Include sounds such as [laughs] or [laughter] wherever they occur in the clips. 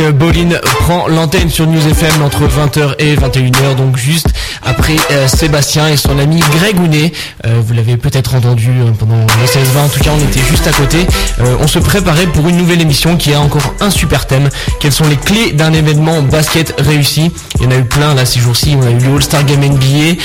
Bolin prend l'antenne sur News FM entre 20h et 21h, donc juste après euh, Sébastien et son ami Greg Ounet. Euh, vous l'avez peut-être entendu pendant le 16-20, en tout cas on était juste à côté. on se préparait pour une nouvelle émission qui a encore un super thème. Quelles sont les clés d'un événement basket réussi? Il y en a eu plein là ces jours-ci. On a eu le All-Star Game NBA,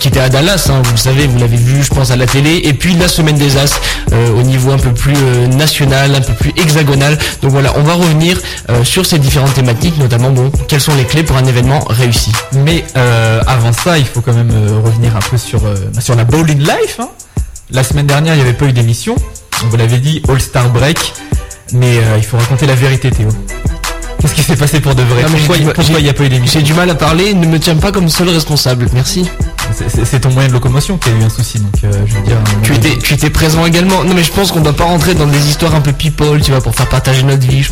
qui était à Dallas, hein, vous le savez, vous l'avez vu je pense à la télé. Et puis la semaine des As au niveau un peu plus national, un peu plus hexagonal. Donc voilà, on va revenir euh, sur ces différentes thématiques, notamment bon, quelles sont les clés pour un événement réussi. Mais euh, avant ça, il faut quand même euh, revenir un peu sur, sur la Bowling Life. Hein. La semaine dernière, il n'y avait pas eu d'émission. Vous l'avez dit, All Star Break. Mais il faut raconter la vérité, Théo. Qu'est-ce qui s'est passé pour de vrai? Pourquoi il n'y a pas eu d'émission? J'ai du mal à parler, ne me tiens pas comme seul responsable. Merci. C'est ton moyen de locomotion qui a eu un souci, donc euh, je veux dire. Tu étais, tu étais présent également. Non, mais je pense qu'on doit pas rentrer dans des histoires un peu people, tu vois, pour faire partager notre vie.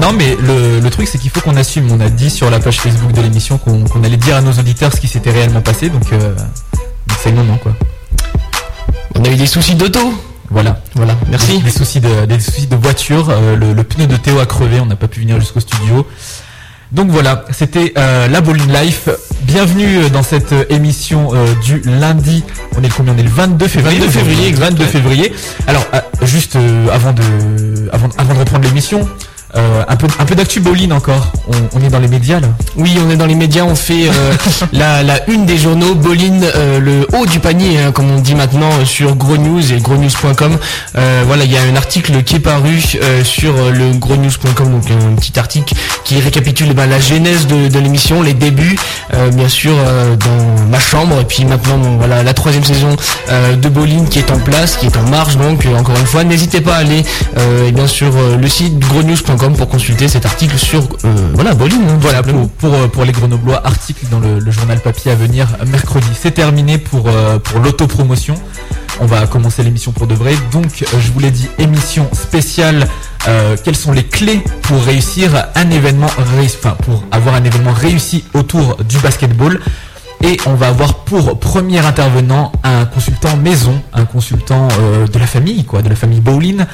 non, mais le, truc, c'est qu'il faut qu'on assume. On a dit sur la page Facebook de l'émission qu'on allait dire à nos auditeurs ce qui s'était réellement passé, donc euh, c'est le moment, quoi. On a eu des soucis d'auto. Voilà, voilà. Merci. Des, soucis de, des soucis de voiture. Euh, le, pneu de Théo a crevé. On n'a pas pu venir jusqu'au studio. Donc voilà, c'était euh, la Bowling Life. Bienvenue euh, dans cette émission du lundi. On est le combien? On est le 22 février. 22 février, 22 février. Alors, juste avant de avant, avant de reprendre l'émission, euh, un peu, un peu d'actu bowling encore. On, est dans les médias là. Oui, on est dans les médias. On fait euh, [laughs] la, la, une des journaux bowling, euh, le haut du panier, hein, comme on dit maintenant sur Gros News et grosnews.com. voilà, il y a un article qui est paru sur le grosnews.com, donc un petit article qui récapitule eh ben, la genèse de, de l'émission, les débuts, bien sûr dans ma chambre, et puis maintenant, voilà, la troisième saison de bowling qui est en place, qui est en marche. Donc encore une fois, n'hésitez pas à aller, et bien sûr, le site grosnews.com pour consulter cet article sur euh, voilà Bolin. Hein, voilà pour, pour, euh, pour, les Grenoblois, article dans le, journal papier à venir mercredi. C'est terminé pour, euh, pour l'autopromotion. On va commencer l'émission pour de vrai. Donc je vous l'ai dit, émission spéciale. quelles sont les clés pour réussir un événement, enfin pour avoir un événement réussi autour du basketball? Et on va avoir pour premier intervenant un consultant maison, un consultant euh, de la famille, quoi, de la famille Bowlin.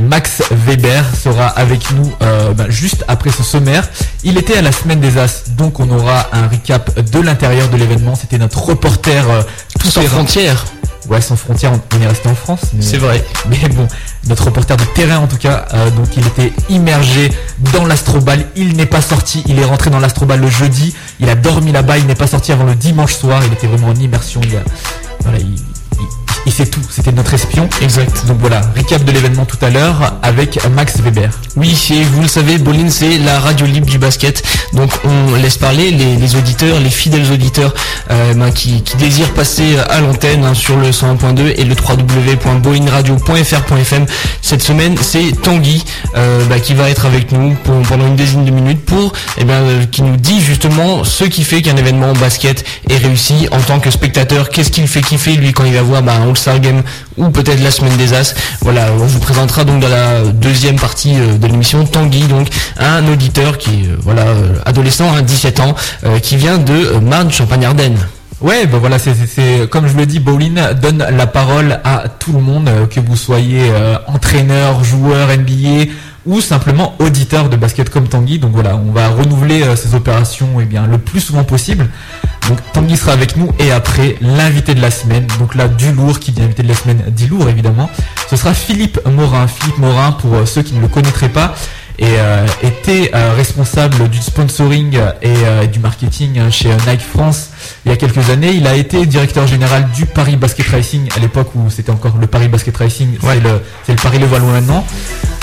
Max Weber sera avec nous euh, ben, juste après ce sommaire. Il était à la semaine des As, donc on aura un recap de l'intérieur de l'événement. C'était notre reporter euh, tout sans frontières ouais, sans frontières, on est resté en France. C'est vrai. Mais bon, notre reporter de terrain en tout cas, euh, donc il était immergé dans l'astrobal. Il n'est pas sorti. Il est rentré dans l'astrobal le jeudi. Il a dormi là-bas. Il n'est pas sorti avant le dimanche soir. Il était vraiment en immersion. Il voilà, il, et c'est tout. C'était notre espion. Exact. Donc voilà, recap de l'événement tout à l'heure avec Max Weber. Oui, et vous le savez, Bolin, c'est la radio libre du basket. Donc on laisse parler les, auditeurs, les fidèles auditeurs euh, ben, qui, désirent passer à l'antenne hein, sur le 101.2 et le www.bolinradio.fr.fm. Cette semaine, c'est Tanguy euh, ben, qui va être avec nous pendant une dizaine de minutes pour, eh ben, euh, qui nous dit justement ce qui fait qu'un événement basket est réussi en tant que spectateur. Qu'est-ce qu'il fait kiffer lui quand il va voir ben, All-Star Game ou peut-être la semaine des As. Voilà, on vous présentera donc dans la deuxième partie euh, de l'émission Tanguy, donc un auditeur qui euh, voilà euh, adolescent, à hein, 17 ans, qui vient de Marne, Champagne-Ardenne. Ouais, bah voilà, c'est comme je le dis, Bowling donne la parole à tout le monde, que vous soyez entraîneur, joueur NBA ou simplement auditeur de basket comme Tanguy. Donc voilà, on va renouveler ces opérations eh bien le plus souvent possible. Donc Tanguy sera avec nous et après l'invité de la semaine, donc là du lourd qui dit invité de la semaine, dit lourd évidemment, ce sera Philippe Morin. Philippe Morin, pour euh, ceux qui ne le connaîtraient pas, et euh, était euh, responsable du sponsoring et du marketing chez Nike France il y a quelques années. Il a été directeur général du Paris Basket Racing à l'époque où c'était encore le Paris Basket Racing, c'est le, le Paris Levallois maintenant.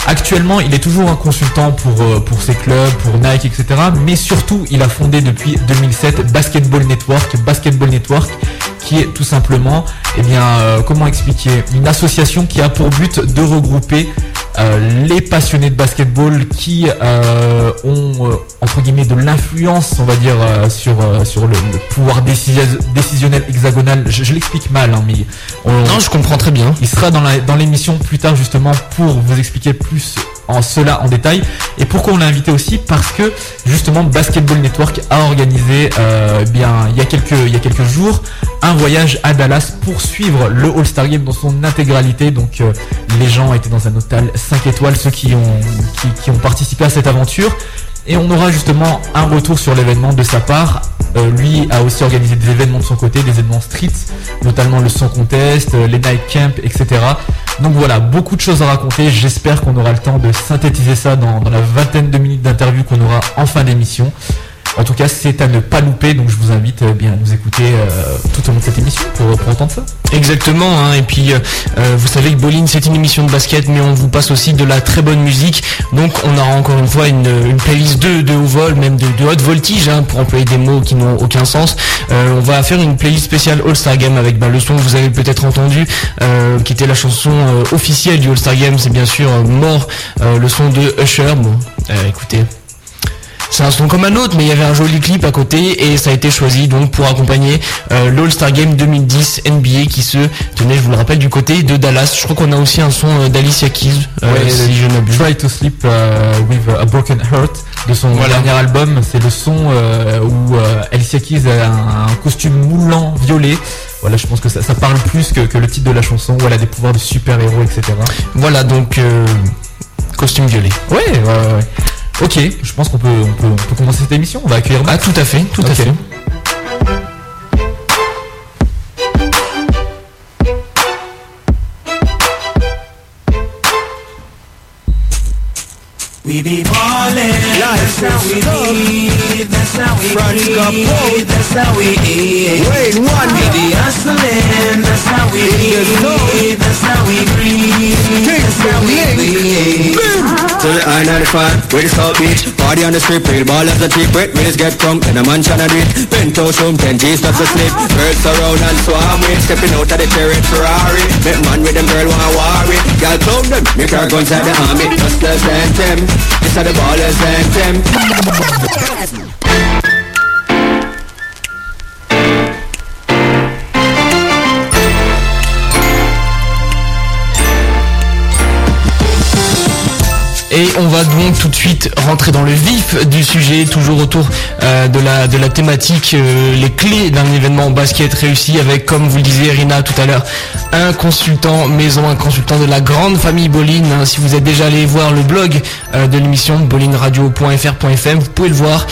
Actuellement, il est toujours un consultant pour, euh, pour ses clubs, pour Nike, etc. Mais surtout, il a fondé depuis 2007 Basketball Network, Basketball Network, qui est tout simplement, eh bien, euh, comment expliquer, une association qui a pour but de regrouper euh, les passionnés de basketball qui ont entre guillemets de l'influence, on va dire, sur sur le, pouvoir décisionnel hexagonal. Je, l'explique mal, hein, mais non, je comprends très bien. Il sera dans dans l'émission plus tard justement pour vous expliquer plus en cela en détail. Et pourquoi on l'a invité aussi? Parce que justement Basketball Network a organisé euh, bien il y a quelques il y a quelques jours un voyage à Dallas pour suivre le All-Star Game dans son intégralité. Donc euh, les gens étaient dans un hôtel 5 étoiles, ceux qui ont qui ont participé à cette aventure. Et on aura justement un retour sur l'événement de sa part. Euh, lui a aussi organisé des événements de son côté, des événements street, notamment le son contest, euh, les night camp, etc. Donc voilà, beaucoup de choses à raconter. J'espère qu'on aura le temps de synthétiser ça dans la vingtaine de minutes d'interview qu'on aura en fin d'émission. En tout cas, c'est à ne pas louper, donc je vous invite euh, bien à nous écouter euh, tout au long de cette émission pour, entendre ça. Exactement, hein. et puis euh, vous savez que Bolin c'est une émission de basket, mais on vous passe aussi de la très bonne musique, donc on aura encore une fois une, playlist de, haut vol, même de, haute voltige, hein, pour employer des mots qui n'ont aucun sens. on va faire une playlist spéciale All-Star Game avec ben, le son que vous avez peut-être entendu, qui était la chanson officielle du All-Star Game, c'est bien sûr Mort, le son de Usher. Bon, écoutez, c'est un son comme un autre, mais il y avait un joli clip à côté et ça a été choisi donc pour accompagner euh, l'All-Star Game 2010 NBA qui se tenait, je vous le rappelle, du côté de Dallas. Je crois qu'on a aussi un son euh, d'Alicia Keys, euh, si je n'abuse. Try to Sleep with a Broken Heart de son dernier album. C'est le son où Alicia Keys a un, costume moulant violet. Voilà, je pense que ça, parle plus que, le titre de la chanson où elle a des pouvoirs de super-héros, etc. Voilà, donc costume violet. Ouais, ouais, ouais. Ok, je pense qu'on peut, on peut, on peut commencer cette émission. On va accueillir. Ah, tout à fait, tout à fait. We be ballin', that's how we live, that's how we breathe, that's how we eat. Wait, one. We be hustlin', that's how we live, that's how we breathe, that's how we live. To the I-95, where the South Beach. Party on the strip, real ball as a cheap Wet wheels get crunk, and a man tryna do it Penthouse room, 10 G's just to sleep Girls around and swarm with Stepping out of the chariot Ferrari. Make man with them girl want war it Girl clown them, make her guns at the army. Hustlers and them, this are the ballers and Et on va donc tout de suite rentrer dans le vif du sujet, toujours autour euh, de, la, de la thématique, euh, les clés d'un événement basket réussi avec, comme vous le disiez Rina tout à l'heure, un consultant maison, un consultant de la grande famille Boline. Hein. si vous êtes déjà allé voir le blog euh, de l'émission bolinradio.fr.fm, vous pouvez le voir.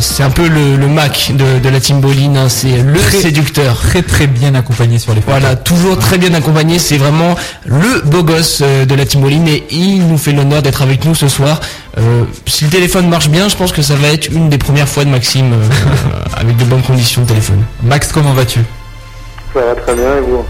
c'est un peu le, Mac de, la team Boline, hein. c'est le séducteur. Très très bien accompagné sur les photos. Voilà, toujours très bien accompagné. C'est vraiment le beau gosse de la team Boline et il nous fait l'honneur d'être avec nous ce soir. Euh, si le téléphone marche bien, je pense que ça va être une des premières fois de Maxime euh, [laughs] avec de bonnes conditions de téléphone. Max, comment vas-tu? Ça va très bien et vous?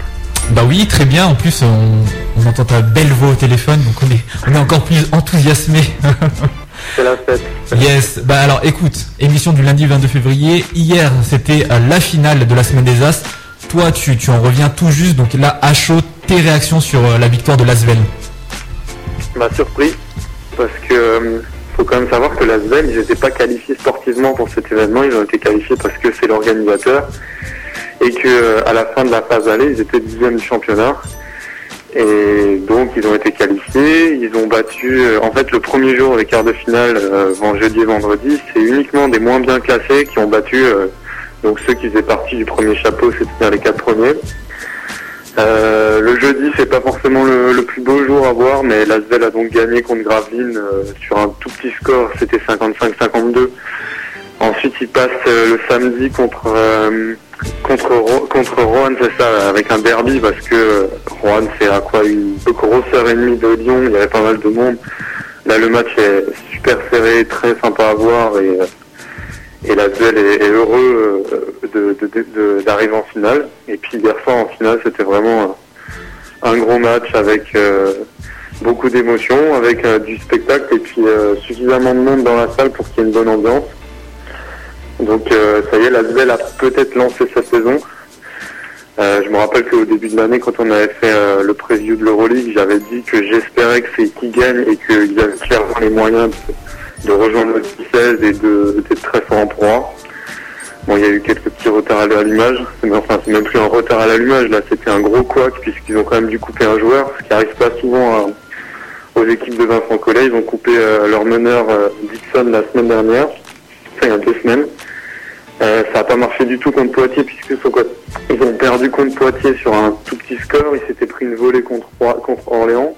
Bah oui, très bien. En plus, on, entend ta belle voix au téléphone, donc on est, on est encore plus enthousiasmé. [laughs] C'est la fête. Yes. Bah alors, écoute, émission du lundi 22 février. Hier, c'était euh, la finale de la semaine des As. Toi, tu, tu en reviens tout juste. Donc là, à chaud, tes réactions sur la victoire de Lasvel? M'a surpris parce que euh, faut quand même savoir que l'Asvel, ils n'étaient pas qualifiés sportivement pour cet événement, ils ont été qualifiés parce que c'est l'organisateur et que euh, à la fin de la phase allée, ils étaient dixième du championnat. Et donc ils ont été qualifiés, ils ont battu euh, en fait le premier jour des quarts de finale, jeudi et vendredi, c'est uniquement des moins bien classés qui ont battu donc ceux qui faisaient partie du premier chapeau, c'est-à-dire les quatre premiers. Euh, le jeudi, c'est pas forcément le, plus beau jour à voir, mais l'Asvel a donc gagné contre Gravelines euh, sur un tout petit score, c'était 55-52. Ensuite, il passe euh, le samedi contre contre contre Rouen, c'est ça, avec un derby parce que Rouen c'est à quoi une grosse heure et demie de Lyon, il y avait pas mal de monde. Là, le match est super serré, très sympa à voir et et la est, est heureux euh, d'arriver en finale. Et puis hier soir en finale, c'était vraiment un, gros match avec euh, beaucoup d'émotions, avec euh, du spectacle et puis suffisamment de monde dans la salle pour qu'il y ait une bonne ambiance. Donc ça y est, la a peut-être lancé sa saison. je me rappelle qu'au début de l'année, quand on avait fait le preview de l'Euroleague, j'avais dit que j'espérais que c'est qui gagne et qu'ils avaient clairement les moyens de rejoindre le 16 et d'être très fort en proie. Bon, il y a eu quelques petits retards à l'allumage, mais enfin, c'est même plus un retard à l'allumage, là, c'était un gros couac, puisqu'ils ont quand même dû couper un joueur, ce qui arrive pas souvent aux équipes de Vincent Collet. Ils ont coupé leur meneur Dixon la semaine dernière, enfin il y a deux semaines. ça n'a pas marché du tout contre Poitiers puisque ils ont perdu contre Poitiers sur un tout petit score. Ils s'étaient pris une volée contre, contre Orléans.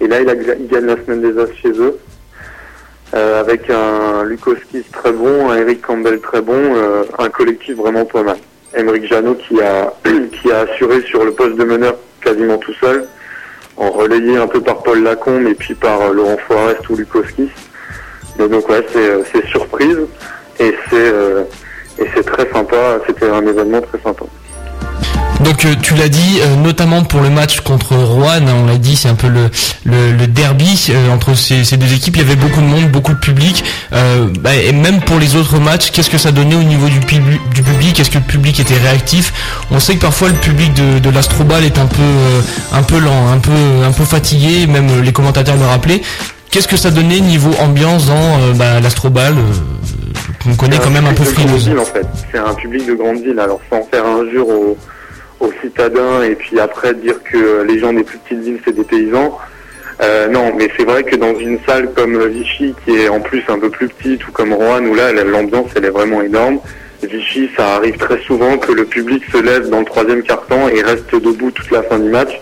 Et là, il, a, il gagne la semaine des As chez eux. Euh, avec un Lukoskis très bon, un Eric Campbell très bon, euh, un collectif vraiment pas mal. Emeric Janot qui a, [clears throat] qui a assuré sur le poste de meneur quasiment tout seul, en relayé un peu par Paul Lacombe et puis par euh, Laurent Forest ou Lukoskis. Mais donc ouais, c'est surprise et c'est et c'est très sympa, c'était un événement très sympa. Donc euh, tu l'as dit, euh, notamment pour le match contre Rouen, on l'a dit, c'est un peu le, le, derby euh, entre ces, deux équipes. Il y avait beaucoup de monde, beaucoup de public. Bah, et même pour les autres matchs, qu'est-ce que ça donnait au niveau du, du public? Est-ce que le public était réactif? On sait que parfois le public de, de l'Astrobal est un peu, un peu lent, un peu, un peu fatigué. Même les commentateurs le rappelaient. Qu'est-ce que ça donnait niveau ambiance dans bah, l'Astrobal qu'on connaît quand même un peu frileuse? en fait. C'est un public de grande ville. Alors sans faire injure aux aux citadins et puis après dire que les gens des plus petites villes c'est des paysans. Euh, non, mais c'est vrai que dans une salle comme Vichy, qui est en plus un peu plus petite, ou comme Rouen, où là l'ambiance elle est vraiment énorme, Vichy, ça arrive très souvent que le public se lève dans le troisième quart-temps et reste debout toute la fin du match.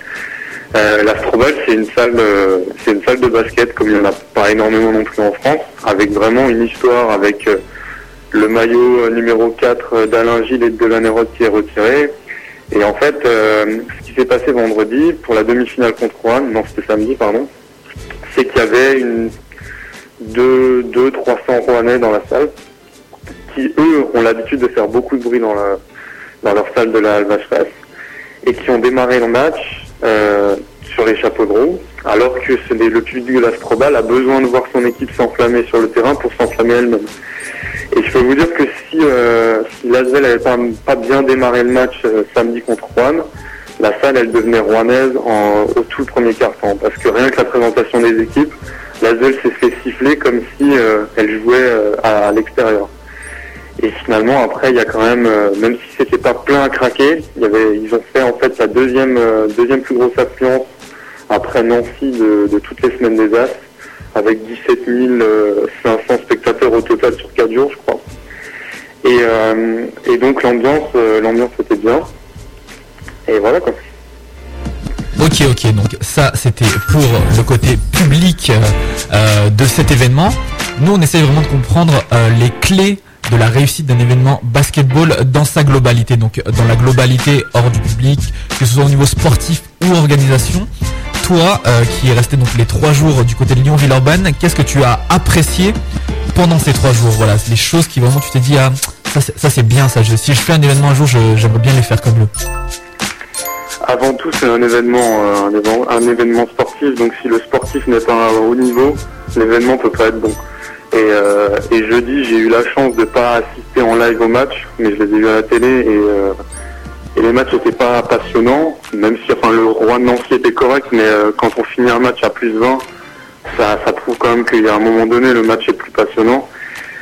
Euh, L'Astrobal, c'est une salle, euh, c'est une salle de basket comme il n'y en a pas énormément non plus en France, avec vraiment une histoire, avec euh, le maillot numéro 4 d'Alain Gilles et de Delanerode qui est retiré, et en fait, euh, ce qui s'est passé vendredi pour la demi-finale contre Rouen, non c'était samedi pardon, c'est qu'il y avait une deux, deux, 300 Rouennais dans la salle qui eux ont l'habitude de faire beaucoup de bruit dans la dans leur salle de la Alvache et qui ont démarré le match euh, sur les chapeaux de roue, alors que le public de l'Astrobal a besoin de voir son équipe s'enflammer sur le terrain pour s'enflammer elle-même. Et je peux vous dire que si, euh, n'avait pas, bien démarré le match euh, samedi contre Rouen, la salle elle devenait rouennaise en, au tout premier quart-temps. Parce que rien que la présentation des équipes, l'Asvel s'est fait siffler comme si euh, elle jouait euh, à, l'extérieur. Et finalement après il y a quand même, même si c'était pas plein à craquer, y avait, ils ont fait en fait la deuxième, deuxième plus grosse affluence après Nancy de, de toutes les semaines des As avec 17 500 spectateurs au total sur 4 jours, je crois. Et, euh, donc l'ambiance, euh, l'ambiance était bien. Et voilà quoi. Ok, ok, donc ça c'était pour le côté public euh, de cet événement. Nous on essaie vraiment de comprendre les clés de la réussite d'un événement basketball dans sa globalité, donc dans la globalité hors du public, que ce soit au niveau sportif ou organisation toi, euh, qui est resté donc les trois jours du côté de Lyon-Villeurbanne, qu'est-ce que tu as apprécié pendant ces trois jours? Voilà, les choses qui vraiment tu t'es dit, ah, ça c'est bien ça. si je fais un événement un jour, j'aimerais bien les faire comme eux. Avant tout, c'est un événement, euh, un, événement sportif. Donc, si le sportif n'est pas à haut niveau, l'événement peut pas être bon. Et, euh, jeudi, j'ai eu la chance de pas assister en live au match, mais je les ai vus à la télé et et les matchs n'étaient pas passionnants, même si enfin le roi de Nancy était correct, mais euh, quand on finit un match à plus de 20, ça, prouve quand même qu'il y a un moment donné le match est plus passionnant.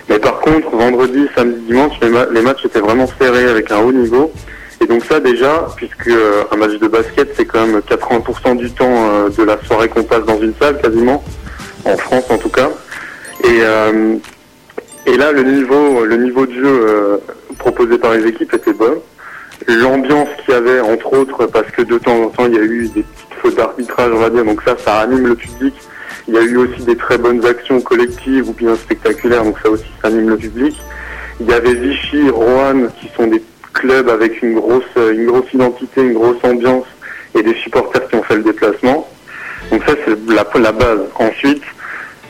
Mais par contre, vendredi, samedi, dimanche, les, matchs étaient vraiment serrés avec un haut niveau. Et donc ça déjà, puisque euh, un match de basket, c'est quand même 80% du temps euh, de la soirée qu'on passe dans une salle quasiment, en France en tout cas. Et, et là, le niveau, le niveau de jeu proposé par les équipes était bon l'ambiance qu'il y avait, entre autres, parce que de temps en temps, il y a eu des petites fautes d'arbitrage, on va dire, donc ça, ça anime le public. Il y a eu aussi des très bonnes actions collectives ou bien spectaculaires, donc ça aussi, ça anime le public. Il y avait Vichy, Rouen, qui sont des clubs avec une grosse, une grosse identité, une grosse ambiance et des supporters qui ont fait le déplacement. Donc ça, c'est la, la base. Ensuite,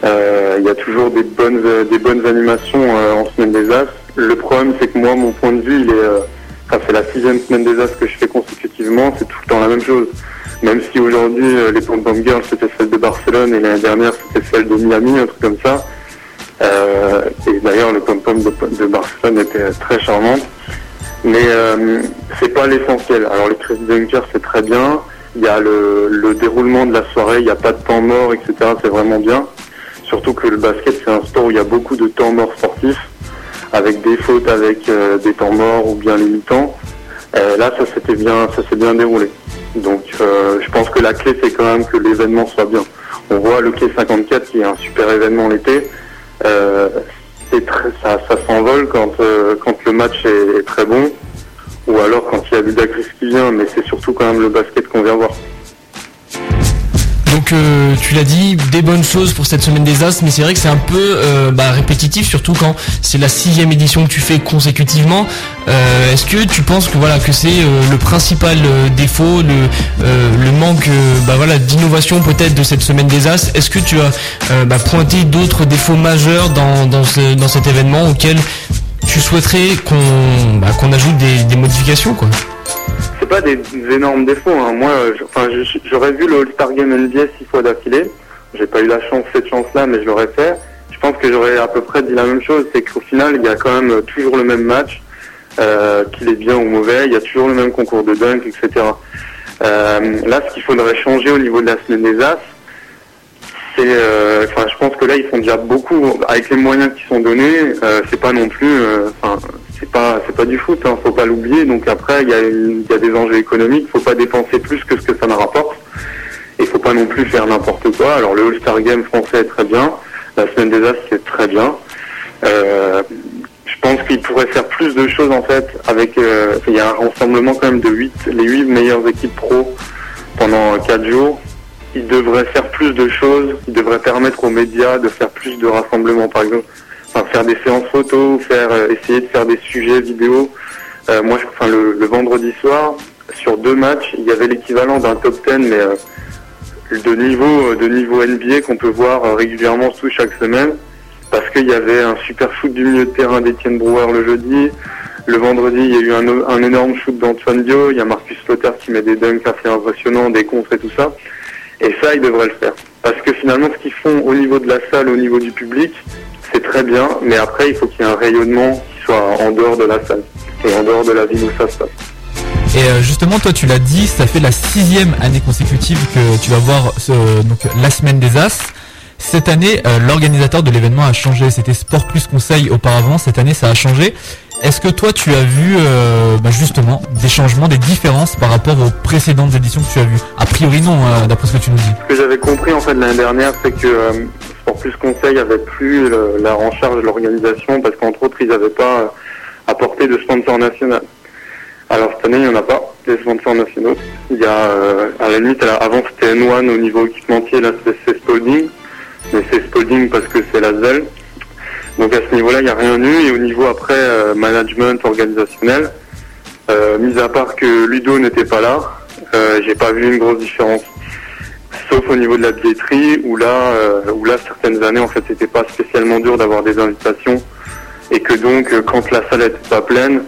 euh, il y a toujours des bonnes, des bonnes animations euh, en semaine des As. Le problème, c'est que moi, mon point de vue, il est euh, ça fait la sixième semaine des As que je fais consécutivement, c'est tout le temps la même chose. Même si aujourd'hui euh, les Pom Pom Girls c'était celle de Barcelone et l'année dernière c'était celle de Miami, un truc comme ça. Euh, et d'ailleurs le Pom Pom de, Barcelone était très charmante. Mais euh, c'est pas l'essentiel. Alors les Crazy Dunkers c'est très bien. Il y a le, le, déroulement de la soirée, il n'y a pas de temps mort, etc. C'est vraiment bien. Surtout que le basket c'est un sport où il y a beaucoup de temps mort sportif avec des fautes, avec euh, des temps morts ou bien temps euh, là, ça s'était bien, ça s'est bien déroulé. Donc, euh, je pense que la clé, c'est quand même que l'événement soit bien. On voit le Quai 54 qui est un super événement l'été. Ça, s'envole quand, quand le match est, très bon ou alors quand il y a Ludacris qui vient, mais c'est surtout quand même le basket qu'on vient voir. Donc euh, tu l'as dit, des bonnes choses pour cette semaine des As, mais c'est vrai que c'est un peu euh, bah, répétitif, surtout quand c'est la sixième édition que tu fais consécutivement. Euh, Est-ce que tu penses que voilà que c'est le principal défaut, le, manque bah, voilà d'innovation peut-être de cette semaine des As? Est-ce que tu as bah, pointé d'autres défauts majeurs dans, dans, ce- dans cet événement auquel tu souhaiterais qu'on bah, ajoute des, des modifications quoi? C'est pas des, énormes défauts. hein. Moi, j'aurais vu le All-Star Game NBA six fois d'affilée. J'ai pas eu la chance, cette chance-là, mais je l'aurais fait. Je pense que j'aurais à peu près dit la même chose. C'est qu'au final, il y a quand même toujours le même match, euh, qu'il est bien ou mauvais. Il y a toujours le même concours de dunk, etc. Euh, là, ce qu'il faudrait changer au niveau de la semaine des As, c'est, euh, enfin, je pense que là, ils font déjà beaucoup avec les moyens qui sont donnés. Euh, c'est pas non plus, enfin, c'est pas, c'est pas du foot, hein, faut pas l'oublier. Donc après, il y a, y a des enjeux économiques. Faut pas dépenser plus que ce que ça ne rapporte. Et faut pas non plus faire n'importe quoi. Alors le All-Star Game français est très bien. La semaine des As, c'est très bien. Euh, je pense qu'il pourrait faire plus de choses en fait avec euh, il y a un rassemblement quand même de 8 les huit meilleures équipes pro pendant quatre jours. Il devrait faire plus de choses, il devrait permettre aux médias de faire plus de rassemblements par exemple, enfin faire des séances photos, euh, essayer de faire des sujets vidéo. Euh, moi je enfin le, le vendredi soir sur deux matchs, il y avait l'équivalent d'un top 10 mais euh, de niveau de niveau NBA qu'on peut voir régulièrement sous chaque semaine parce qu'il y avait un super shoot du milieu de terrain d'Etienne Brouwer le jeudi. Le vendredi, il y a eu un, énorme shoot d'Antoine Dio. Il y a Marcus Slotter qui met des dunks assez impressionnants, des contres et tout ça. Et ça, ils devraient le faire. Parce que finalement, ce qu'ils font au niveau de la salle, au niveau du public, c'est très bien. Mais après, il faut qu'il y ait un rayonnement qui soit en dehors de la salle et en dehors de la ville où ça se passe. Et euh, justement, toi, tu l'as dit, ça fait la sixième année consécutive que tu vas voir ce, donc, la semaine des As. Cette année, euh, l'organisateur de l'événement a changé. C'était Sport Plus Conseil auparavant. Cette année, ça a changé. Est-ce que toi, tu as vu euh, bah, justement des changements, des différences par rapport aux précédentes éditions que tu as vues? A priori, non, euh, d'après ce que tu nous dis. Ce que j'avais compris en fait l'année dernière, c'est que Sport Plus Conseil avait plus la en charge de l'organisation parce qu'entre autres, ils n'avaient pas euh, apporté de sponsor national. Alors cette année, il n'y en a pas des sponsors nationaux. Il y a, euh, à la limite, avant c'était N1 au niveau équipementier, là c'est Spalding, mais c'est Spalding parce que c'est la ZEL. Donc à ce niveau-là, il n'y a rien eu. Et au niveau après euh, management organisationnel, mis à part que Ludo n'était pas là, j'ai pas vu une grosse différence sauf au niveau de la billetterie où là euh, où là certaines années en fait c'était pas spécialement dur d'avoir des invitations. Et que donc euh, quand la salle était pas pleine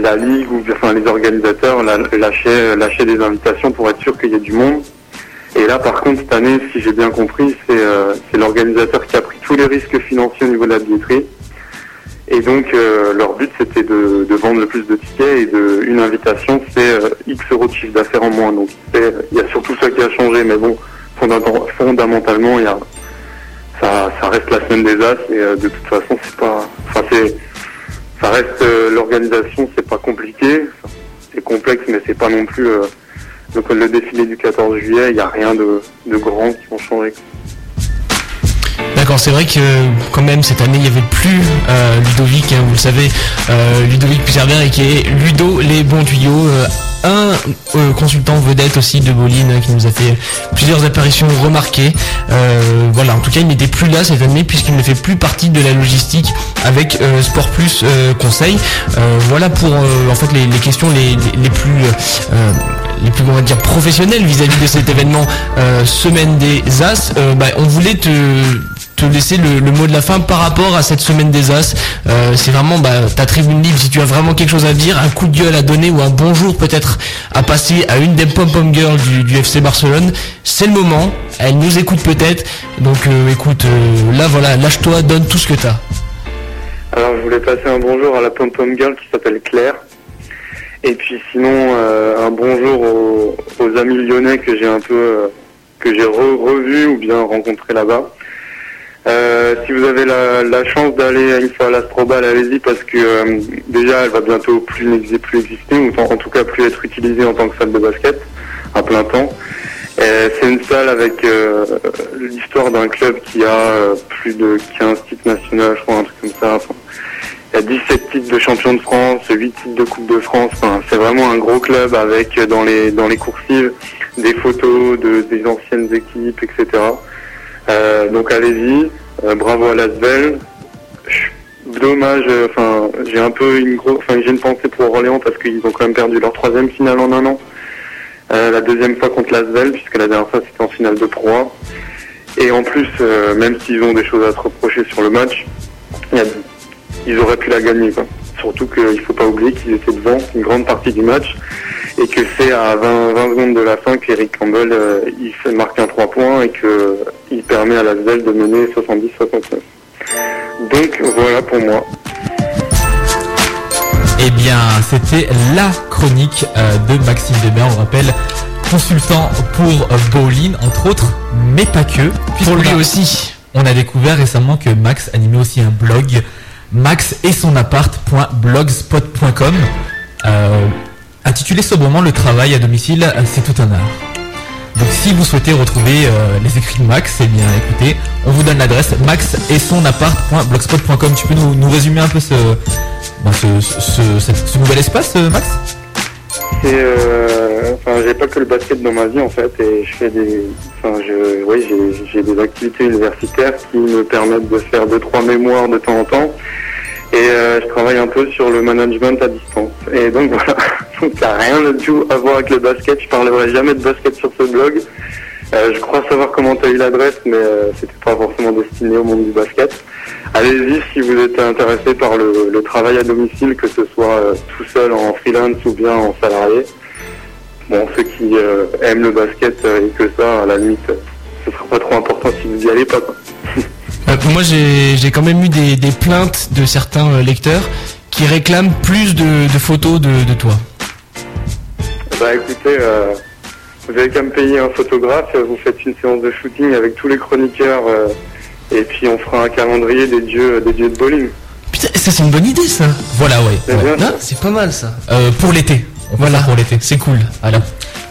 la ligue ou enfin les organisateurs lâchaient lâchaient des invitations pour être sûr qu'il y ait du monde. Et là par contre cette année si j'ai bien compris c'est euh, l'organisateur qui a pris tous les risques financiers au niveau de la billetterie. Et donc euh, leur but c'était de, vendre le plus de tickets et de une invitation c'est euh, X euros de chiffre d'affaires en moins. Donc il y a surtout a changé, mais bon fondam- fondamentalement il y a ça, ça reste la semaine des As et euh, de toute façon c'est pas enfin c'est ça reste euh, l'organisation c'est pas compliqué c'est complexe mais c'est pas non plus euh, donc le défilé du 14 juillet il n'y a rien de, de grand qui vont changer. D'accord, c'est vrai que quand même cette année il n'y avait plus euh, Ludovic, hein, vous le savez, euh, Ludovic et qui est Ludo les bons tuyaux, euh, un euh, consultant vedette aussi de Boline qui nous a fait plusieurs apparitions remarquées. Voilà, en tout cas il n'était plus là cette année puisqu'il ne fait plus partie de la logistique avec Sport Plus Conseil. Voilà pour en fait les, questions les, les- plus les plus on dire vis-à-vis de cet événement semaine des As. Bah, on voulait te te laisser le, mot de la fin par rapport à cette semaine des As. Euh, c'est vraiment bah, ta tribune libre si tu as vraiment quelque chose à dire, un coup de gueule à donner ou un bonjour peut-être à passer à une des pom-pom girls du, FC Barcelone. C'est le moment. Elle nous écoute peut-être. Donc euh, écoute, euh, là voilà, lâche-toi, donne tout ce que t'as. Alors je voulais passer un bonjour à la pom-pom girl qui s'appelle Claire. Et puis sinon un bonjour aux, amis lyonnais que j'ai un peu que j'ai re- revus ou bien rencontrés là-bas. Euh, si vous avez la, la chance d'aller une fois à allez-y parce que euh, déjà elle va bientôt plus plus exister ou en, tout cas plus être utilisée en tant que salle de basket à plein temps. c'est une salle avec euh, l'histoire d'un club qui a euh, plus de 15 titres nationaux, je crois, un truc comme ça. il y a 17 titres de champion de France, 8 titres de Coupe de France. c'est vraiment un gros club avec dans les dans les coursives des photos de, des anciennes équipes, etc. donc allez-y, bravo à Lasvel. Dommage, enfin j'ai un peu une grosse, enfin j'ai une pensée pour Orléans parce qu'ils ont quand même perdu leur troisième finale en un an. Euh, la deuxième fois contre l'Asvel, puisque la dernière fois c'était en finale de 3. Et en plus, euh, même s'ils ont des choses à se reprocher sur le match, ils auraient pu la gagner. Surtout qu'il ne faut pas oublier qu'ils étaient devant une grande partie du match et que c'est à 20, 20, secondes de la fin qu'Eric Campbell euh, il fait marquer un 3 points et qu'il permet à l'Asvel de mener 70-69. Donc voilà pour moi. Eh bien, c'était la chronique euh, de Maxime Weber, on rappelle, consultant pour euh, Bowling, entre autres, mais pas que. Pour lui aussi. On a découvert récemment que Max animait aussi un blog, max et son appart.blogspot.com, euh, intitulé sobrement Le travail à domicile, c'est tout un art. Donc si vous souhaitez retrouver euh, les écrits de Max, eh bien écoutez, on vous donne l'adresse max et son appart.blogspot.com. Tu peux nous, résumer un peu ce, ben, nouvel espace, euh, Max? C'est, euh, enfin, j'ai pas que le basket dans ma vie en fait, et je fais des, enfin, je, oui, j'ai des activités universitaires qui me permettent de faire deux trois mémoires de temps en temps. Et euh, je travaille un peu sur le management à distance. Et donc [laughs] voilà, ça n'a rien tout à voir avec le basket. Je parlerai jamais de basket sur ce blog. Euh, je crois savoir comment tu as eu l'adresse, mais euh, c'était pas forcément destiné au monde du basket. Allez-y si vous êtes intéressé par le, le travail à domicile, que ce soit euh, tout seul en freelance ou bien en salarié. Bon, ceux qui aiment le basket et que ça, à la limite, ce sera pas trop important si vous y allez pas. Quoi. [laughs] Euh, moi, j'ai quand même eu des, plaintes de certains euh, lecteurs qui réclament plus de, photos de, toi. Bah écoutez, euh, vous avez qu'à me payer un photographe, vous faites une séance de shooting avec tous les chroniqueurs et puis on fera un calendrier des dieux, des dieux de bowling. Putain, ça c'est une bonne idée ça. Voilà, ouais. C'est pas mal ça. pour l'été. Voilà, pour l'été. C'est cool. Alors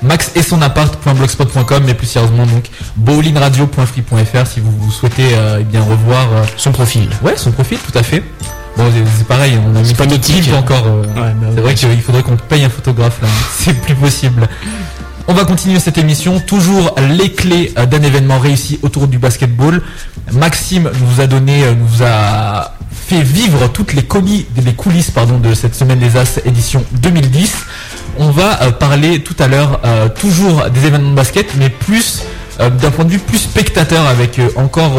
max et son appart.blogspot.com mais plus sérieusement donc bowlingradio.free.fr si vous, souhaitez euh, eh bien revoir euh, son profil. Ouais, son profil tout à fait. Bon, c'est pareil, on a mis pas notique encore. Euh, c'est vrai qu'il faudrait qu'on paye un photographe là. [laughs] c'est plus possible. On va continuer cette émission, toujours les clés d'un événement réussi autour du basketball. Maxime nous a donné, nous a fait vivre toutes les, les coulisses de cette semaine des As édition 2010 on va euh, parler tout à l'heure euh, toujours des événements de basket, mais plus euh, d'un point de vue plus spectateur, avec encore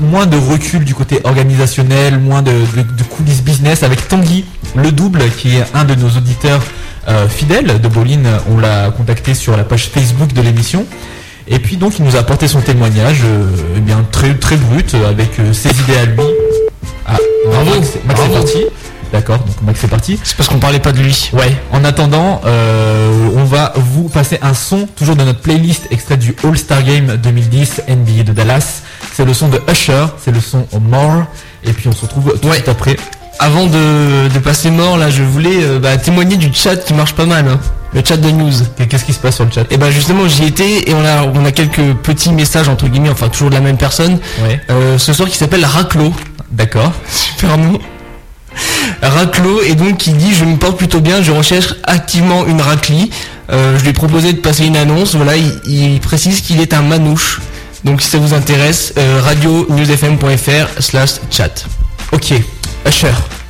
moins de recul du côté organisationnel, moins de, coulisses business, avec Tanguy le double, qui est un de nos auditeurs fidèles de Bolin. On l'a contacté sur la page Facebook de l'émission. Et puis donc il nous a apporté son témoignage, eh bien très très brut, avec ses idées à lui. Ah, bravo, Max, parti. D'accord, donc Max c'est parti. C'est parce qu'on parlait pas de lui. Ouais. En attendant, euh, on va vous passer un son, toujours de notre playlist extrait du All-Star Game 2010 NBA de Dallas. C'est le son de Usher, c'est le son More. Et puis on se retrouve tout de suite après. Avant de, passer mort, là, je voulais euh, bah, témoigner du chat qui marche pas mal. Hein. Le chat de news. Qu'est-ce qui se passe sur le chat? Et eh bah justement j'y étais et on a on a quelques petits messages entre guillemets, enfin toujours de la même personne. Euh, ce soir qui s'appelle Raclo. D'accord. Super nom. Raclo et donc qui dit je me porte plutôt bien, je recherche activement une raclie. Euh, je lui ai proposé de passer une annonce, voilà, il, précise qu'il est un manouche. Donc si ça vous intéresse, euh, radio newsfm.fr slash chat. Ok, Usher.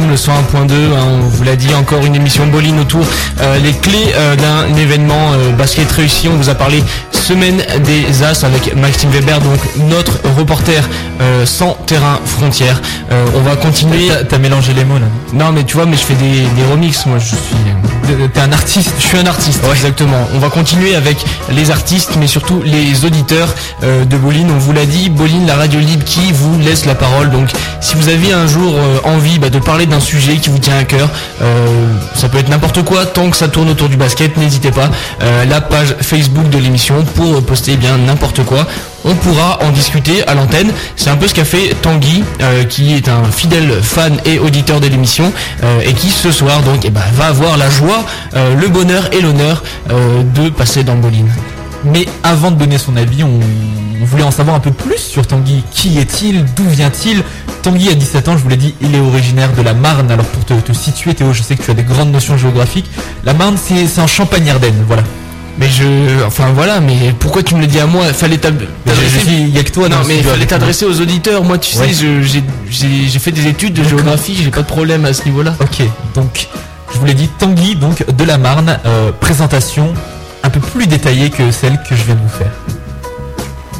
FM, le 101.2, hein, on vous l'a dit, encore une émission Boline autour euh, les clés euh, d'un événement euh, basket réussi. On vous a parlé semaine des As avec Maxime Weber, donc notre reporter sans terrain frontière. On va continuer. T'as- T'as mélangé les mots là. Non mais tu vois, mais je fais des, des remixes, moi je suis... T'es un artiste. Je suis un artiste, exactement. On va continuer avec les artistes, mais surtout les auditeurs euh, de Boline. On vous l'a dit, Boline, la radio libre qui vous laisse la parole. Donc, si vous avez un jour euh, envie bah, de parler d'un sujet qui vous tient à cœur, euh, ça peut être n'importe quoi, tant que ça tourne autour du basket, n'hésitez pas. La page Facebook de l'émission pour poster eh bien n'importe quoi. On pourra en discuter à l'antenne. C'est un peu ce qu'a fait Tanguy, euh, qui est un fidèle fan et auditeur de l'émission, euh, et qui ce soir donc eh ben, va avoir la joie, euh, le bonheur et l'honneur de passer dans Boline. Mais avant de donner son avis, on, voulait en savoir un peu plus sur Tanguy. Qui est-il? D'où vient-il? Tanguy a 17 ans, je vous l'ai dit, il est originaire de la Marne. Alors pour te, te situer, Théo, je sais que tu as des grandes notions géographiques. La Marne, c'est c'est en Champagne-Ardenne, voilà. Mais je, enfin voilà, mais pourquoi tu me le dis à moi? Fallait t'adresser. il y a que toi Non mais fallait t'adresser aux auditeurs. Moi, tu Ouais. sais, je- j'ai- j'ai j'ai fait des études de géographie, j'ai pas de problème à ce niveau-là. Ok, donc je vous l'ai dit, Tanguy, donc de la Marne, euh, présentation un peu plus détaillée que celle que je viens de vous faire.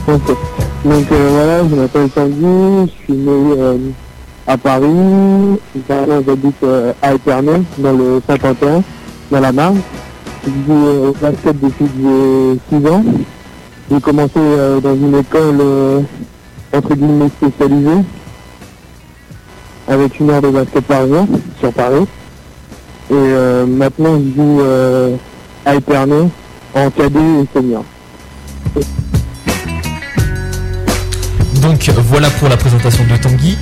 Ok. Donc euh, voilà, je m'appelle Tanguy, je suis né euh, à Paris, j'habite euh, à Épernay, dans le Saint-Quentin, dans la Marne. Je joue au basket depuis que j'ai 6 ans. J'ai commencé euh, dans une école euh, entre guillemets spécialisée, avec une heure de basket par jour sur Paris. Et euh, maintenant je joue à Épernay en cadet et senior. Donc voilà pour la présentation de Tanguy.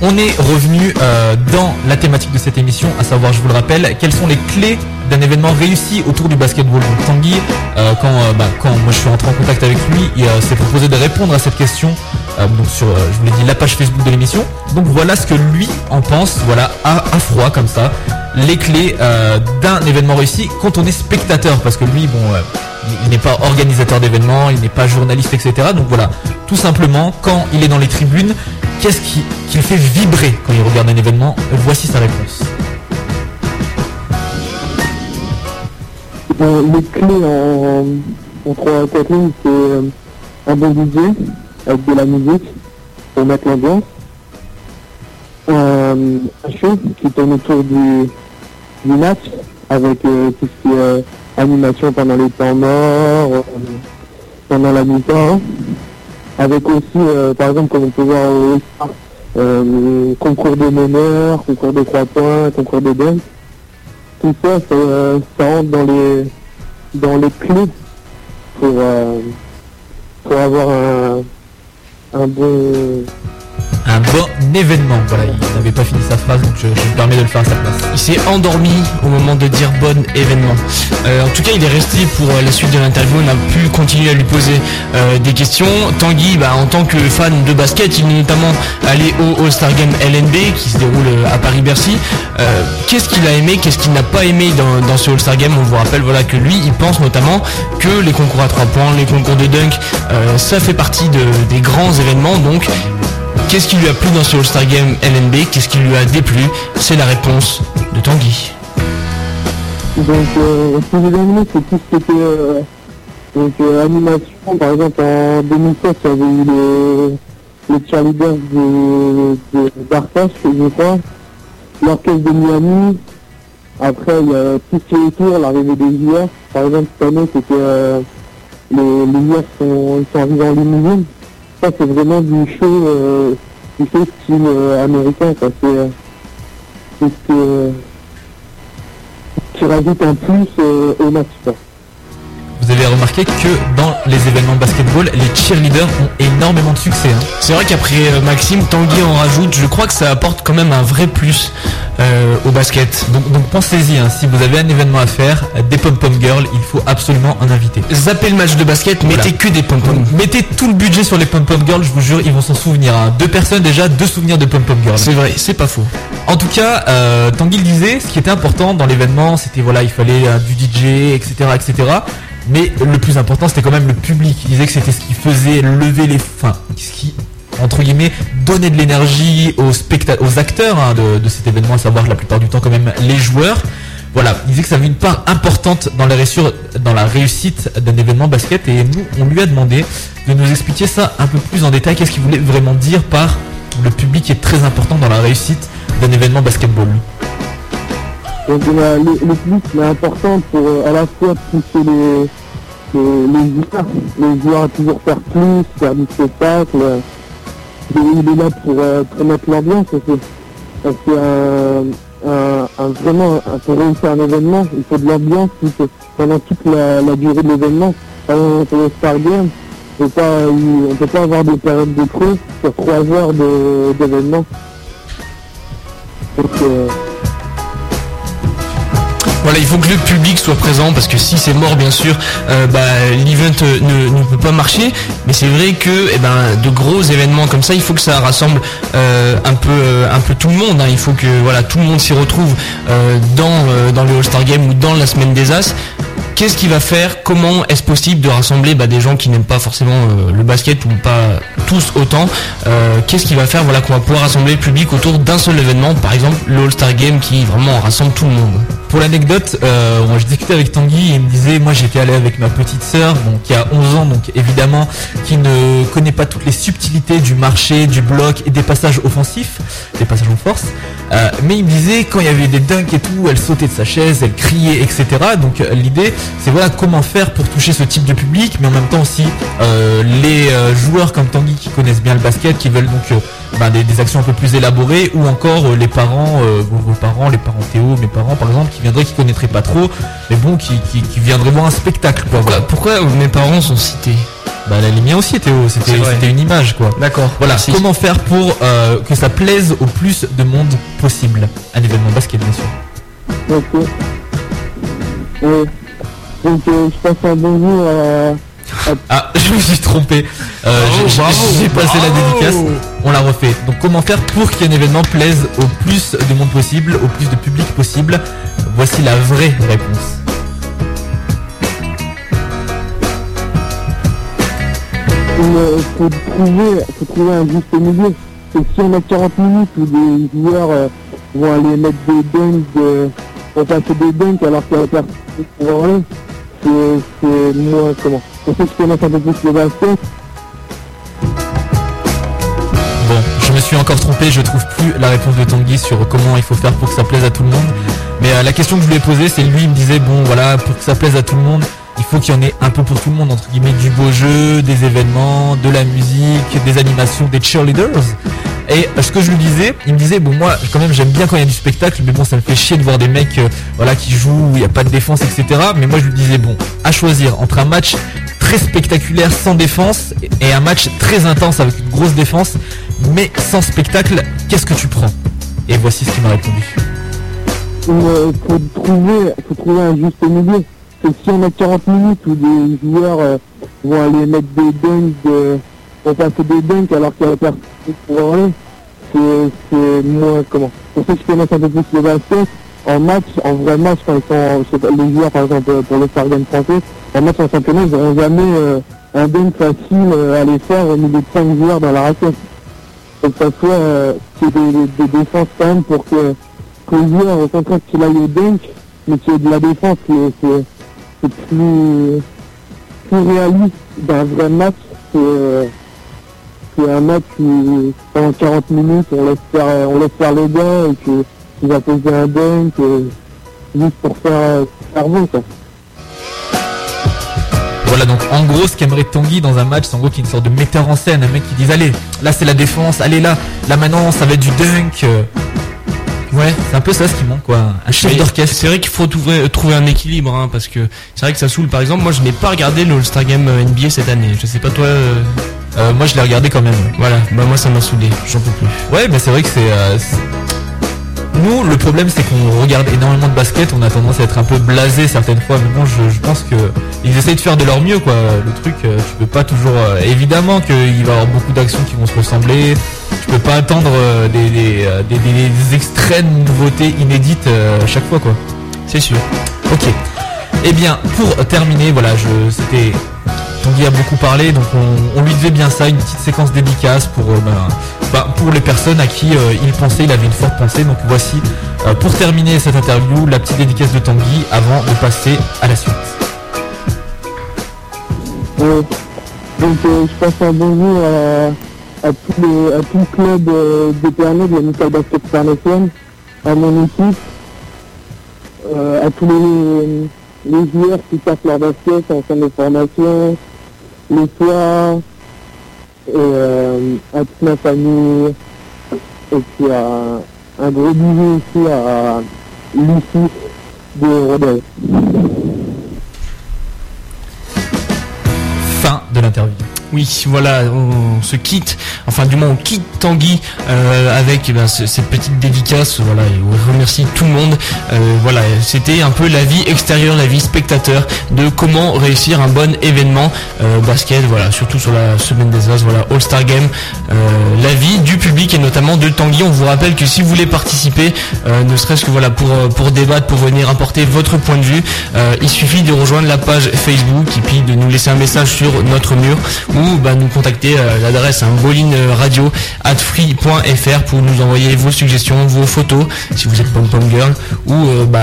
On est revenu euh, dans la thématique de cette émission, à savoir, je vous le rappelle, quelles sont les clés d'un événement réussi autour du basketball. Donc Tanguy, euh, quand, euh, bah, quand moi je suis rentré en contact avec lui, il s'est proposé de répondre à cette question sur, je vous l'ai dit, la page Facebook de l'émission. Donc voilà ce que lui en pense, voilà, à, froid comme ça, les clés d'un événement réussi quand on est spectateur, parce que lui, bon, il- n'est pas organisateur d'événements, il n'est pas journaliste, etc. Donc voilà, tout simplement, quand il est dans les tribunes, qu'est-ce qui, le fait vibrer quand il regarde un événement? Voici sa réponse. Euh, les clés en, en 3 à 4 lignes, c'est euh, un bon DJ avec de la musique pour mettre l'ambiance. Euh, un show qui tourne autour du, du match avec euh, tout ce qui est animation pendant les temps morts, euh, pendant la mi-temps. Avec aussi, euh, par exemple, comme on peut voir euh, concours de meneurs, concours de 3 points, concours de dunk tout ça, ça, euh, rentre dans les dans les clés pour pour avoir un un bon Un bon événement. Voilà, il n'avait pas fini sa phrase, donc je, me permets de le faire à sa place. Il s'est endormi au moment de dire bon événement. Euh, en tout cas, il est resté pour euh, la suite de l'interview. On a pu continuer à lui poser euh, des questions. Tanguy, bah, en tant que fan de basket, il est notamment allé au All-Star Game LNB qui se déroule à Paris-Bercy. Qu'est-ce qu'il a aimé, qu'est-ce qu'il n'a pas aimé dans, ce All-Star Game? On vous rappelle voilà, que lui, il pense notamment que les concours à 3 points, les concours de dunk, ça fait partie de- des grands événements. Donc, Qu'est-ce qui lui a plu dans ce All-Star Game LNB Qu'est-ce qui lui a déplu? C'est la réponse de Tanguy. donc euh, ce que j'ai aimé c'est tout ce qui était euh, euh, animation. Par exemple en 2007 il y avait eu les les cheerleaders de, d'Arthas je crois. L'orchestre de Miami. Après il y a tout ce qui est autour l'arrivée des joueurs. Par exemple cette année c'était euh, les, les joueurs sont, sont arrivés en limousine ça c'est vraiment du show euh, du show style euh, américain quoi c'est euh, ce que qui rajoute un plus au match. Vous avez remarqué que dans les événements basketball, les cheerleaders ont énormément de succès. hein. C'est vrai qu'après euh, Maxime, Tanguy en rajoute, je crois que ça apporte quand même un vrai plus euh, au basket. Donc, donc pensez-y, hein, si vous avez un événement à faire, des pom-pom girls, il faut absolument en inviter. Zappez le match de basket, Voilà. mettez que des pom-pom. Mettez tout le budget sur les pom-pom girls, je vous jure, ils vont s'en souvenir. hein. Deux personnes déjà, deux souvenirs de pom-pom girls. C'est vrai, c'est pas faux. En tout cas, euh, Tanguy le disait, ce qui était important dans l'événement, c'était voilà, il fallait euh, du DJ, etc., etc. Mais le plus important, c'était quand même le public. Il disait que c'était ce qui faisait lever les, enfin, ce qui entre guillemets donnait de l'énergie aux acteurs hein, de, cet événement, à savoir la plupart du temps quand même les joueurs. Voilà, il disait que ça avait une part importante dans la, réussite d'un événement basket et nous, on lui a demandé de nous expliquer ça un peu plus en détail, qu'est-ce qu'il voulait vraiment dire par le public est très important dans la réussite d'un événement basketball. Donc le, le public est important pour euh, à la fois pousser les, les, les joueurs, les joueurs à toujours faire plus, faire du spectacle. il est là pour, euh, l'ambiance. Parce que euh, vraiment, pour réussir un événement, il faut de l'ambiance pendant toute la, durée de l'événement. Pour le Star Game, on on peut pas avoir des périodes de creux sur trois heures d'événement. Euh, Voilà, il faut que le public soit présent parce que si c'est mort, bien sûr, euh, bah, l'event euh, ne, peut pas marcher. Mais c'est vrai que eh ben, de gros événements comme ça, il faut que ça rassemble euh, un peu, euh, un peu tout le monde. hein. Il faut que voilà, tout le monde s'y retrouve dans, dans le All-Star Game ou dans la semaine des As. Qu'est-ce qu'il va faire? Comment est-ce possible de rassembler bah, des gens qui n'aiment pas forcément le basket ou pas tous autant? Qu'est-ce qu'il va faire Voilà, qu'on va pouvoir rassembler le public autour d'un seul événement, par exemple le All-Star Game qui vraiment rassemble tout le monde. Pour l'anecdote, euh, je discutais avec Tanguy et il me disait, moi j'étais allé avec ma petite sœur, qui a 11 ans, donc évidemment, qui ne connaît pas toutes les subtilités du marché, du bloc et des passages offensifs, des passages en force. Euh, mais il me disait, quand il y avait des dunks et tout, elle sautait de sa chaise, elle criait, etc. Donc euh, l'idée, c'est voilà comment faire pour toucher ce type de public, mais en même temps aussi les joueurs comme Tanguy qui connaissent bien le basket, qui veulent donc ben, des, des actions un peu plus élaborées, ou encore les parents, vos parents, les parents Théo, mes parents par exemple, qui viendraient, qui connaîtraient pas trop, mais bon, qui, qui, qui viendraient voir un spectacle, quoi. Pourquoi, Voilà. pourquoi euh, mes parents sont cités Bah, les miens aussi, Théo, c'était C'est vrai. c'était une image, quoi. D'accord. Voilà, Merci. comment faire pour euh, que ça plaise au plus de monde possible? Un événement basket, bien sûr. Ok. Ouais. Donc euh, je passe un bonjour à... Ah, [laughs] je me suis trompé. Euh, j'ai- passé la dédicace. On la refait. Donc comment faire pour qu'un événement plaise au plus de monde possible, au plus de public possible? Voici la vraie réponse. Il euh, faut trouver, faut trouver un juste milieu. Et si on a 40 minutes où des joueurs euh, vont aller mettre des dunks, de, vont passer des dunks alors qu'il y a personne pour aller, c'est, c'est moi, comment Bon, je me suis encore trompé, je trouve plus la réponse de Tanguy sur comment il faut faire pour que ça plaise à tout le monde. Mais euh, la question que je lui ai posée, c'est lui, il me disait, bon voilà, pour que ça plaise à tout le monde, il faut qu'il y en ait un peu pour tout le monde, entre guillemets, du beau jeu, des événements, de la musique, des animations, des cheerleaders. Et euh, ce que je lui disais, il me disait, bon moi, quand même, j'aime bien quand il y a du spectacle, mais bon, ça me fait chier de voir des mecs, euh, voilà, qui jouent, où il n'y a pas de défense, etc. Mais moi, je lui disais, bon, à choisir entre un match très spectaculaire sans défense et un match très intense avec une grosse défense, mais sans spectacle, qu'est-ce que tu prends? Et voici ce qu'il m'a répondu. il euh, trouver un juste milieu. C'est si on a 40 minutes où des joueurs euh, vont aller mettre des dunks, de, vont passer des dunks alors qu'il y a personne pour aller, c'est, c'est moi, comment Pour ceux qui connaissent un peu plus le basket, en match, en vrai match, quand ils sont, pas, les joueurs par exemple euh, pour le Star Game français, en match en championnat, ils n'auront jamais euh, un dunk facile euh, à les faire au milieu de 5 joueurs dans la raquette. Que ça soit euh, ait des, des défenses quand même pour que, que le joueur, au contraire qu'il aille au dunk, mais qu'il y ait de la défense, c'est, c'est, c'est plus, plus réaliste d'un vrai match que, euh, un match où pendant 40 minutes on laisse faire, on laisse faire les gars et que il va poser un dunk euh, juste pour faire, bon, quoi. Voilà donc en gros ce qu'aimerait Tanguy dans un match, c'est en gros qu'il y une sorte de metteur en scène, un mec qui dise allez, là c'est la défense, allez là, là maintenant ça va être du dunk. Euh, Ouais, C'est un peu ça ce qui manque, quoi. Un chef d'orchestre. C'est vrai qu'il faut trouver, trouver un équilibre, hein, parce que c'est vrai que ça saoule. Par exemple, moi, je n'ai pas regardé le All-Star Game euh, NBA cette année. Je sais pas toi. euh, Euh, moi, je l'ai regardé quand même. Voilà, bah moi, ça m'a saoulé. J'en peux plus. Ouais, mais c'est vrai que c'est. Nous, le problème, c'est qu'on regarde énormément de basket, on a tendance à être un peu blasé certaines fois, mais bon, je, je pense que ils essayent de faire de leur mieux, quoi. Le truc, euh, tu peux pas toujours. euh, évidemment qu'il va y avoir beaucoup d'actions qui vont se ressembler. Tu peux pas attendre euh, des, des, nouveautés inédites à chaque fois, quoi. C'est sûr. Ok. Eh bien, pour terminer, voilà, je c'était Tanguy a beaucoup parlé, donc on, lui devait bien ça, une petite séquence dédicace pour euh, ben, ben, pour les personnes à qui euh, il pensait, il avait une forte pensée. Donc voici, euh, pour terminer cette interview, la petite dédicace de Tanguy avant de passer à la suite. Ouais. Donc euh, je passe un bonjour à, à, tous les, à tout le club euh, de la Nickel Basket à mon équipe, euh, à tous les, les joueurs qui passent leur basket en fin de formation, les soirs, et euh, à toute ma famille, et puis à, un gros bisou aussi à Lucie de Rodez. Fin de l'interview. Oui, voilà, on se quitte, enfin du moins on quitte Tanguy euh, avec eh ben, ce- cette petite dédicace, voilà, et on remercie tout le monde. Euh, voilà, c'était un peu la vie extérieure, la vie spectateur de comment réussir un bon événement euh, basket, voilà, surtout sur la semaine des As, voilà, All-Star Game, la vie du public et notamment de Tanguy. On vous rappelle que si vous voulez participer, ne serait-ce que voilà pour pour débattre, pour venir apporter votre point de vue, il suffit de rejoindre la page Facebook et puis de nous laisser un message sur notre mur ou bah, nous contacter à l'adresse hein, radio at free.fr pour nous envoyer vos suggestions, vos photos si vous êtes pom pom girl ou euh, bah,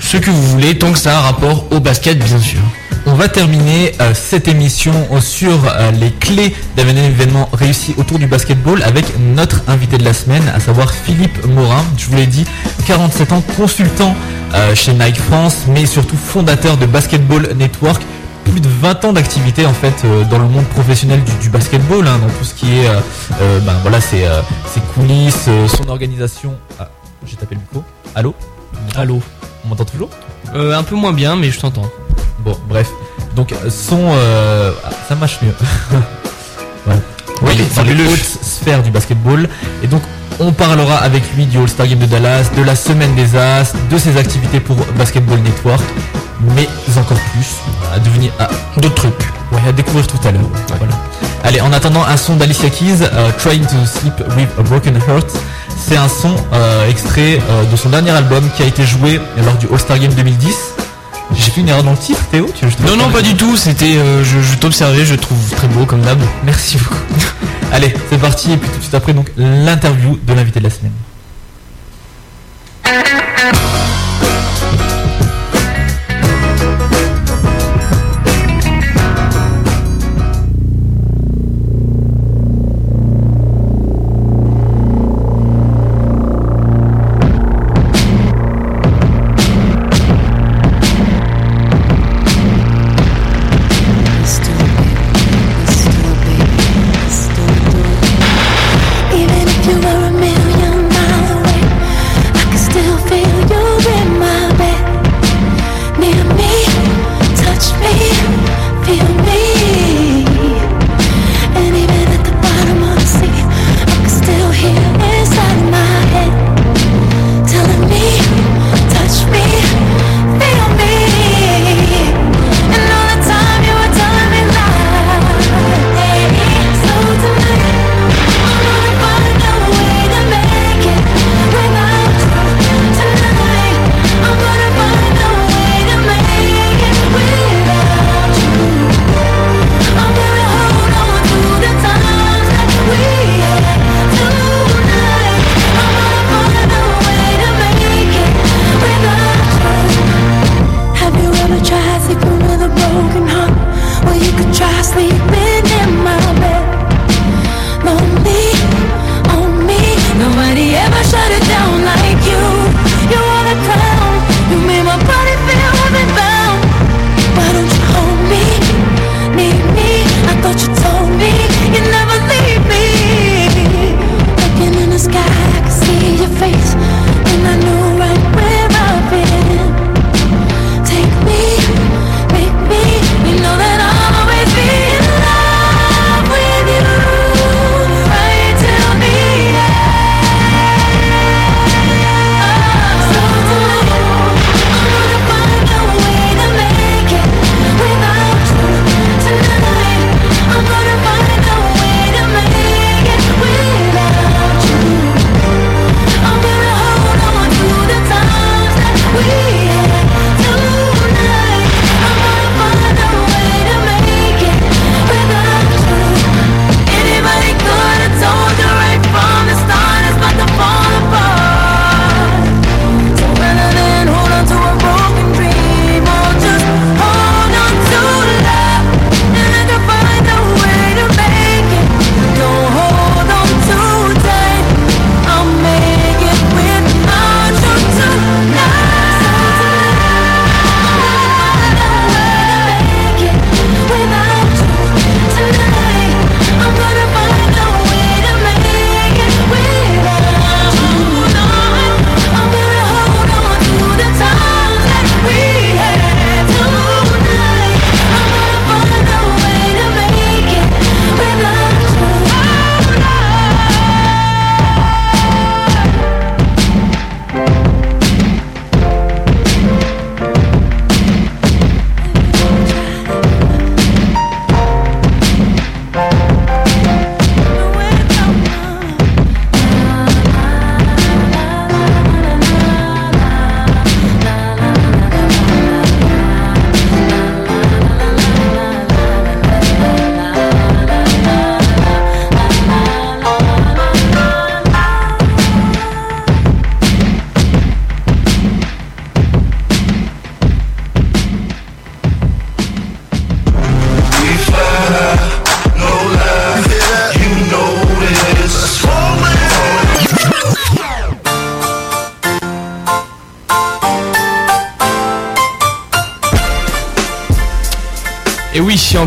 ce que vous voulez tant que ça a rapport au basket bien sûr. On va terminer euh, cette émission euh, sur euh, les clés d'un événement réussi autour du basketball avec notre invité de la semaine, à savoir Philippe Morin. Je vous l'ai dit, 47 ans, consultant euh, chez Nike France, mais surtout fondateur de Basketball Network. Plus de 20 ans d'activité en fait euh, dans le monde professionnel du, du basketball, hein, dans tout ce qui est, euh, euh, ben voilà, ses, euh, ses coulisses, euh, son organisation. Ah, j'ai tapé le micro. Allô? Allô? On m'entend toujours? Euh, Un peu moins bien mais je t'entends. Bon, bref. Donc, son. euh, ah, ça marche mieux. [laughs] voilà. Oui, dans les hautes sphères du basketball. Et donc, on parlera avec lui du All-Star Game de Dallas, de la semaine des As, de ses activités pour Basketball Network. Mais encore plus, à devenir. à D'autres trucs. Ouais, à découvrir tout à l'heure. Voilà. Allez, en attendant, un son d'Alicia Keys, euh, Trying to Sleep with a Broken Heart. C'est un son euh, extrait euh, de son dernier album qui a été joué lors du All-Star Game 2010. J'ai fait une erreur dans le titre, Théo tu veux Non non pas du tout, c'était euh, je, je t'observais, je trouve très beau comme d'hab. Merci beaucoup. [laughs] Allez, c'est parti. Et puis tout de suite après, donc l'interview de l'invité de la semaine.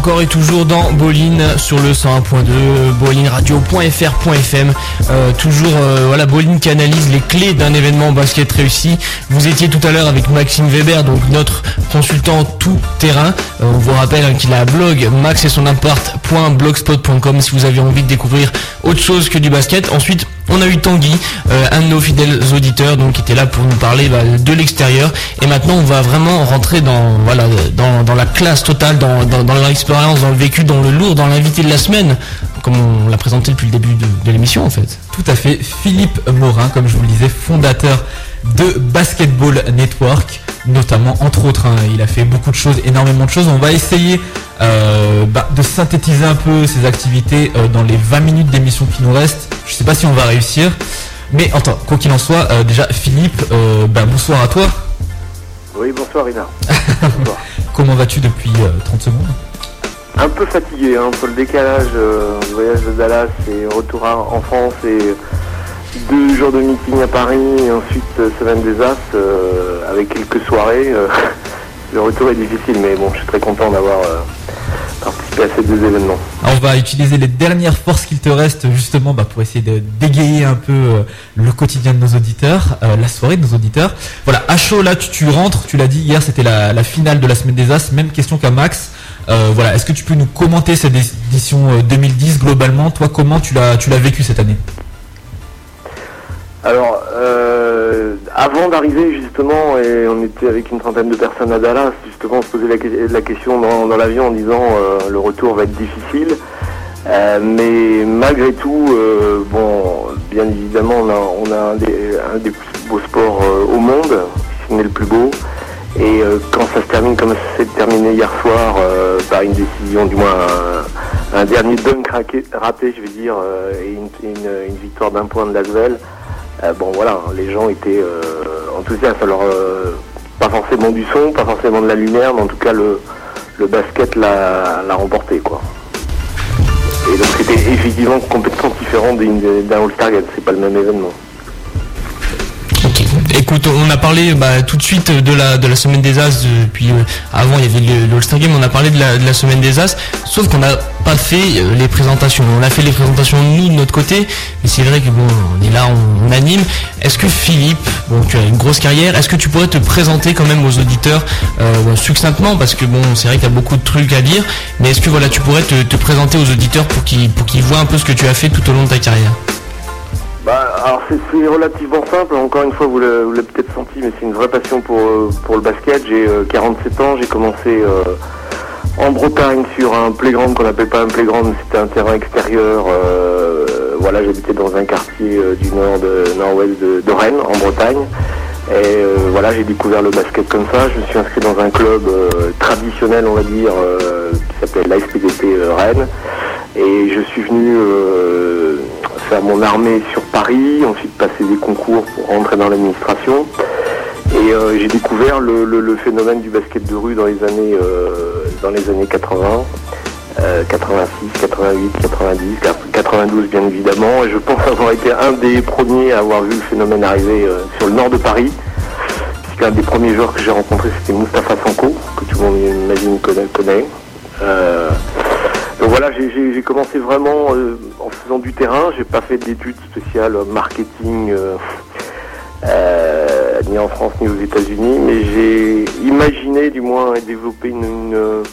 Encore et toujours dans Bolin sur le 101.2, bolinradio.fr.fm. Euh, toujours, euh, voilà, Bolin qui analyse les clés d'un événement basket réussi. Vous étiez tout à l'heure avec Maxime Weber, donc notre consultant tout terrain. Euh, on vous rappelle hein, qu'il a un blog max et son appart.blogspot.com si vous avez envie de découvrir autre chose que du basket. Ensuite, on a eu Tanguy, euh, un de nos fidèles auditeurs, donc qui était là pour nous parler bah, de l'extérieur. Et maintenant, on va vraiment rentrer dans la classe totale, dans, dans, l'expérience, dans le vécu, dans le lourd, dans l'invité de la semaine, comme on l'a présenté depuis le début de, de l'émission en fait. Tout à fait. Philippe Morin, comme je vous le disais, fondateur de Basketball Network, notamment entre autres. hein, il a fait beaucoup de choses, énormément de choses. On va essayer euh, bah, de synthétiser un peu ses activités euh, dans les 20 minutes d'émission qui nous restent. Je sais pas si on va réussir. Mais attends, quoi qu'il en soit, euh, déjà Philippe, bah, bonsoir à toi. Oui, bonsoir Rina. [laughs] Bonsoir. Comment vas-tu depuis euh, 30 secondes? Un peu fatigué, hein, pour le décalage, voyage de Dallas et retour en France et deux jours de meeting à Paris et ensuite euh, semaine des As euh, avec quelques soirées. euh, [laughs] le retour est difficile, mais bon, je suis très content d'avoir participé à ces deux événements. Alors, on va utiliser les dernières forces qu'il te reste justement bah, pour essayer de dégayer un peu le quotidien de nos auditeurs, la soirée de nos auditeurs. Voilà, à chaud là, tu, rentres, tu l'as dit hier, c'était la, la finale de la semaine des As. Même question qu'à Max. Voilà, est-ce que tu peux nous commenter cette édition euh, 2010 globalement? Toi, comment tu l'as tu l'as vécu cette année? Alors, euh, avant d'arriver justement, et on était avec une trentaine de personnes à Dallas, justement on se posait la, que- la question dans, l'avion en disant euh, le retour va être difficile. Euh, mais malgré tout, bon, bien évidemment, on a, un, des, plus beaux sports au monde, si ce n'est le plus beau. Et quand ça se termine comme ça s'est terminé hier soir, par une décision, du moins un, dernier dunk raté, je vais dire, et une, victoire d'un point de Lasvel, euh, bon voilà, les gens étaient euh, enthousiastes. Alors, euh, pas forcément du son, pas forcément de la lumière, mais en tout cas, le, le basket l'a remporté, quoi. Et donc, c'était effectivement complètement différent d'un All-Star Game, c'est pas le même événement. Écoute, on a parlé bah, tout de suite de la de la semaine des As. avant, il y avait le, le All-Star Game. On a parlé de la, de la semaine des As. Sauf qu'on n'a pas fait euh, les présentations. On a fait les présentations nous de notre côté. Mais c'est vrai que bon, on est là, on, anime. Est-ce que Philippe, bon, tu as une grosse carrière. Est-ce que tu pourrais te présenter quand même aux auditeurs euh, succinctement? Parce que bon, c'est vrai qu'il y a beaucoup de trucs à dire. Mais est-ce que voilà, tu pourrais te, te présenter aux auditeurs pour qu'ils pour qu'ils voient un peu ce que tu as fait tout au long de ta carrière? Bah, alors c'est relativement simple, encore une fois vous l'avez peut-être senti, mais c'est une vraie passion pour, euh, pour le basket. J'ai euh, 47 ans, j'ai commencé en Bretagne sur un playground qu'on n'appelle pas un playground, c'était un terrain extérieur. euh, voilà, j'habitais dans un quartier euh, du nord nord-ouest de, Rennes, en Bretagne. Et euh, voilà, j'ai découvert le basket comme ça. Je me suis inscrit dans un club euh, traditionnel, on va dire, qui s'appelait l'ASPDP Rennes. Et je suis venu faire mon armée sur Paris, ensuite passer des concours pour rentrer dans l'administration. Et euh, j'ai découvert le, phénomène du basket de rue dans les années, euh, dans les années 80, euh, 86, 88, 90, 92 bien évidemment. Et je pense avoir été un des premiers à avoir vu le phénomène arriver euh, sur le nord de Paris. Puisqu'un des premiers joueurs que j'ai rencontré c'était Mustapha Sanko, que tout le monde imagine connaît. donc voilà, j'ai- commencé vraiment en faisant du terrain. J'ai pas fait d'études spéciales marketing, euh, ni en France ni aux États-Unis, mais j'ai imaginé, du moins, et développé une,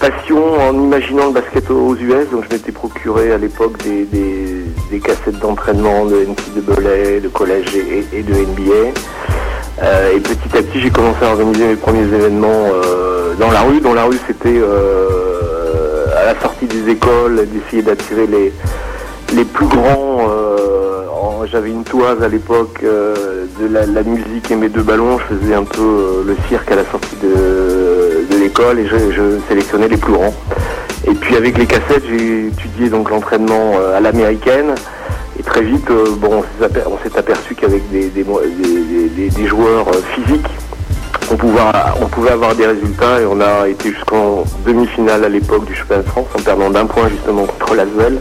passion en imaginant le basket aux US. Donc je m'étais procuré à l'époque des, cassettes d'entraînement de NCAA, de collège et, de NBA. Euh, et petit à petit, j'ai commencé à organiser mes premiers événements euh, dans la rue. Dans la rue, c'était à la sortie des écoles, d'essayer d'attirer les, les plus grands. J'avais une toise à l'époque euh, de la, musique et mes deux ballons. Je faisais un peu euh, le cirque à la sortie de, l'école et je, sélectionnais les plus grands. Et puis avec les cassettes, j'ai étudié donc l'entraînement euh, à l'américaine. Et très vite, bon, on s'est aperçu qu'avec des, joueurs physiques, on pouvait, avoir des résultats et on a été jusqu'en demi-finale à l'époque du championnat de France en perdant d'un point justement contre l'Asvel.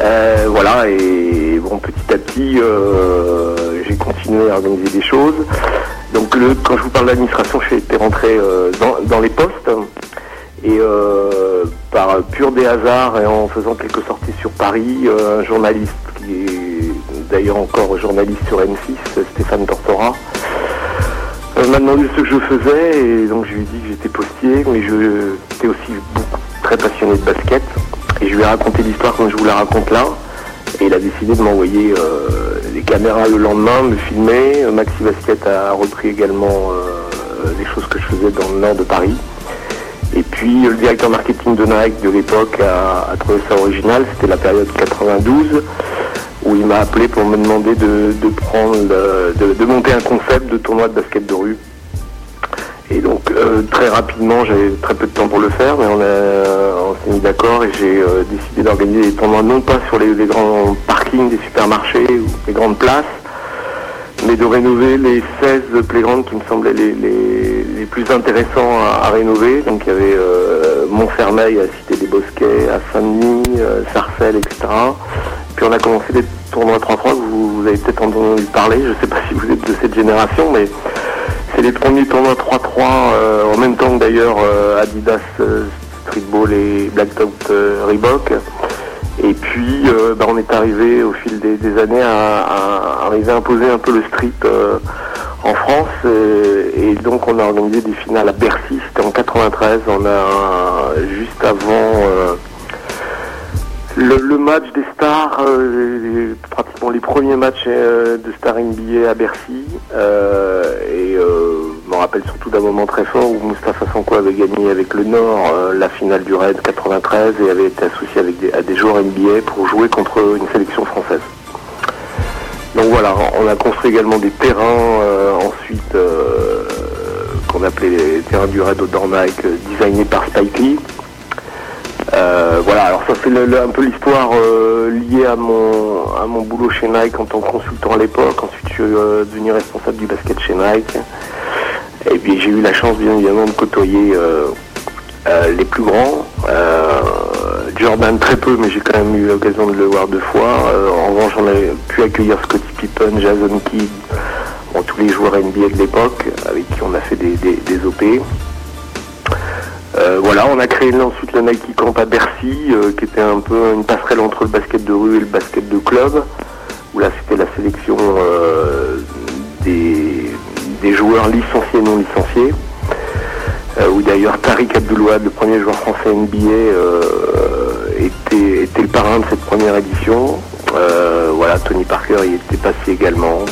Euh, voilà, et petit à petit, euh, j'ai continué à organiser des choses. Donc, quand je vous parle d'administration, j'ai été rentré euh, dans, les postes. Et euh, par pur des hasards et en faisant quelques sorties sur Paris, un journaliste qui est d'ailleurs encore journaliste sur M6, Stéphane Tortora, m'a demandé ce que je faisais et donc je lui ai dit que j'étais postier, mais je j'étais aussi très passionné de basket. Et je lui ai raconté l'histoire comme je vous la raconte là. Et il a décidé de m'envoyer euh, des caméras le lendemain, me filmer. Euh, Maxi Basket a repris également euh, les choses que je faisais dans le nord de Paris. Et puis euh, le directeur marketing de Nike de l'époque a, trouvé ça original, c'était la période 92, où il m'a appelé pour me demander de, de monter un concept de tournoi de basket de rue. Et donc euh, très rapidement, j'avais très peu de temps pour le faire, mais on, on s'est mis d'accord et j'ai euh, décidé d'organiser des tournois non pas sur les, grands parkings des supermarchés ou les grandes places, mais de rénover les 16 playgrounds qui me semblaient les, les- les plus intéressants à, à rénover. Donc il y avait euh, Montfermeil à Cité des Bosquets, à Saint-Denis, euh, Sarcelles, etc. Puis on a commencé des tournois 3-3 que vous, vous avez peut-être entendu parler, je ne sais pas si vous êtes de cette génération, mais c'est les premiers tournois 3-3 euh, en même temps que d'ailleurs euh, Adidas euh, Streetball et Black euh, Reebok. Et puis bah, on est arrivé au fil des, années à, arriver à imposer un peu le street euh, en France. Euh, et donc on a organisé des finales à Bercy, c'était en 93, on a juste avant le, match des stars, euh, les- pratiquement les premiers matchs euh, de Star NBA à Bercy. euh, et euh, je me rappelle surtout d'un moment très fort où Moustapha Sanko avait gagné avec le Nord euh, la finale du Raid 93 et avait été associé avec à des joueurs NBA pour jouer contre une sélection française. Donc voilà, on a construit également des terrains euh, ensuite euh, qu'on appelait les terrains du Raid au euh, designés par Spike Lee. Euh, voilà, alors ça c'est un peu l'histoire euh, liée à mon, boulot chez Nike en tant que consultant à l'époque. Ensuite je suis euh, devenu responsable du basket chez Nike. Et puis j'ai eu la chance bien évidemment de côtoyer les plus grands. Jordan très peu, mais j'ai quand même eu l'occasion de le voir deux fois. En revanche, on a pu accueillir Scottie Pippen, Jason Kidd, tous les joueurs NBA de l'époque, avec qui on a fait des- des OP. Euh, voilà, on a créé ensuite le Nike Camp à Bercy, euh, qui était un peu une passerelle entre le basket de rue et le basket de club, où là c'était la sélection euh, des, joueurs licenciés et non licenciés, où d'ailleurs Tariq Abdelouad, le premier joueur français NBA, était, le parrain de cette première édition. Voilà, Tony Parker y était passé également.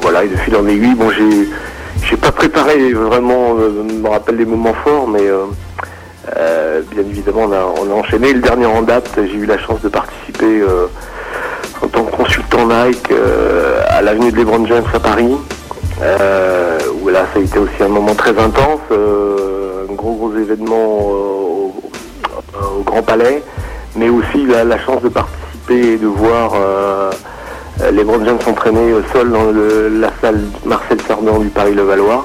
Voilà, et de fil en aiguille, j'ai j'ai pas préparé vraiment, euh, je me rappelle des moments forts, mais euh, euh, bien évidemment on a, enchaîné. Le dernier en date, j'ai eu la chance de participer en tant que consultant Nike à l'avenue de LeBron James à Paris, où là ça a été aussi un moment très intense, un gros gros événement au, Grand Palais, mais aussi la chance de participer et de voir euh, LeBron James s'entraîner euh, seul dans la salle Marcel Cerdan du Paris-Levallois.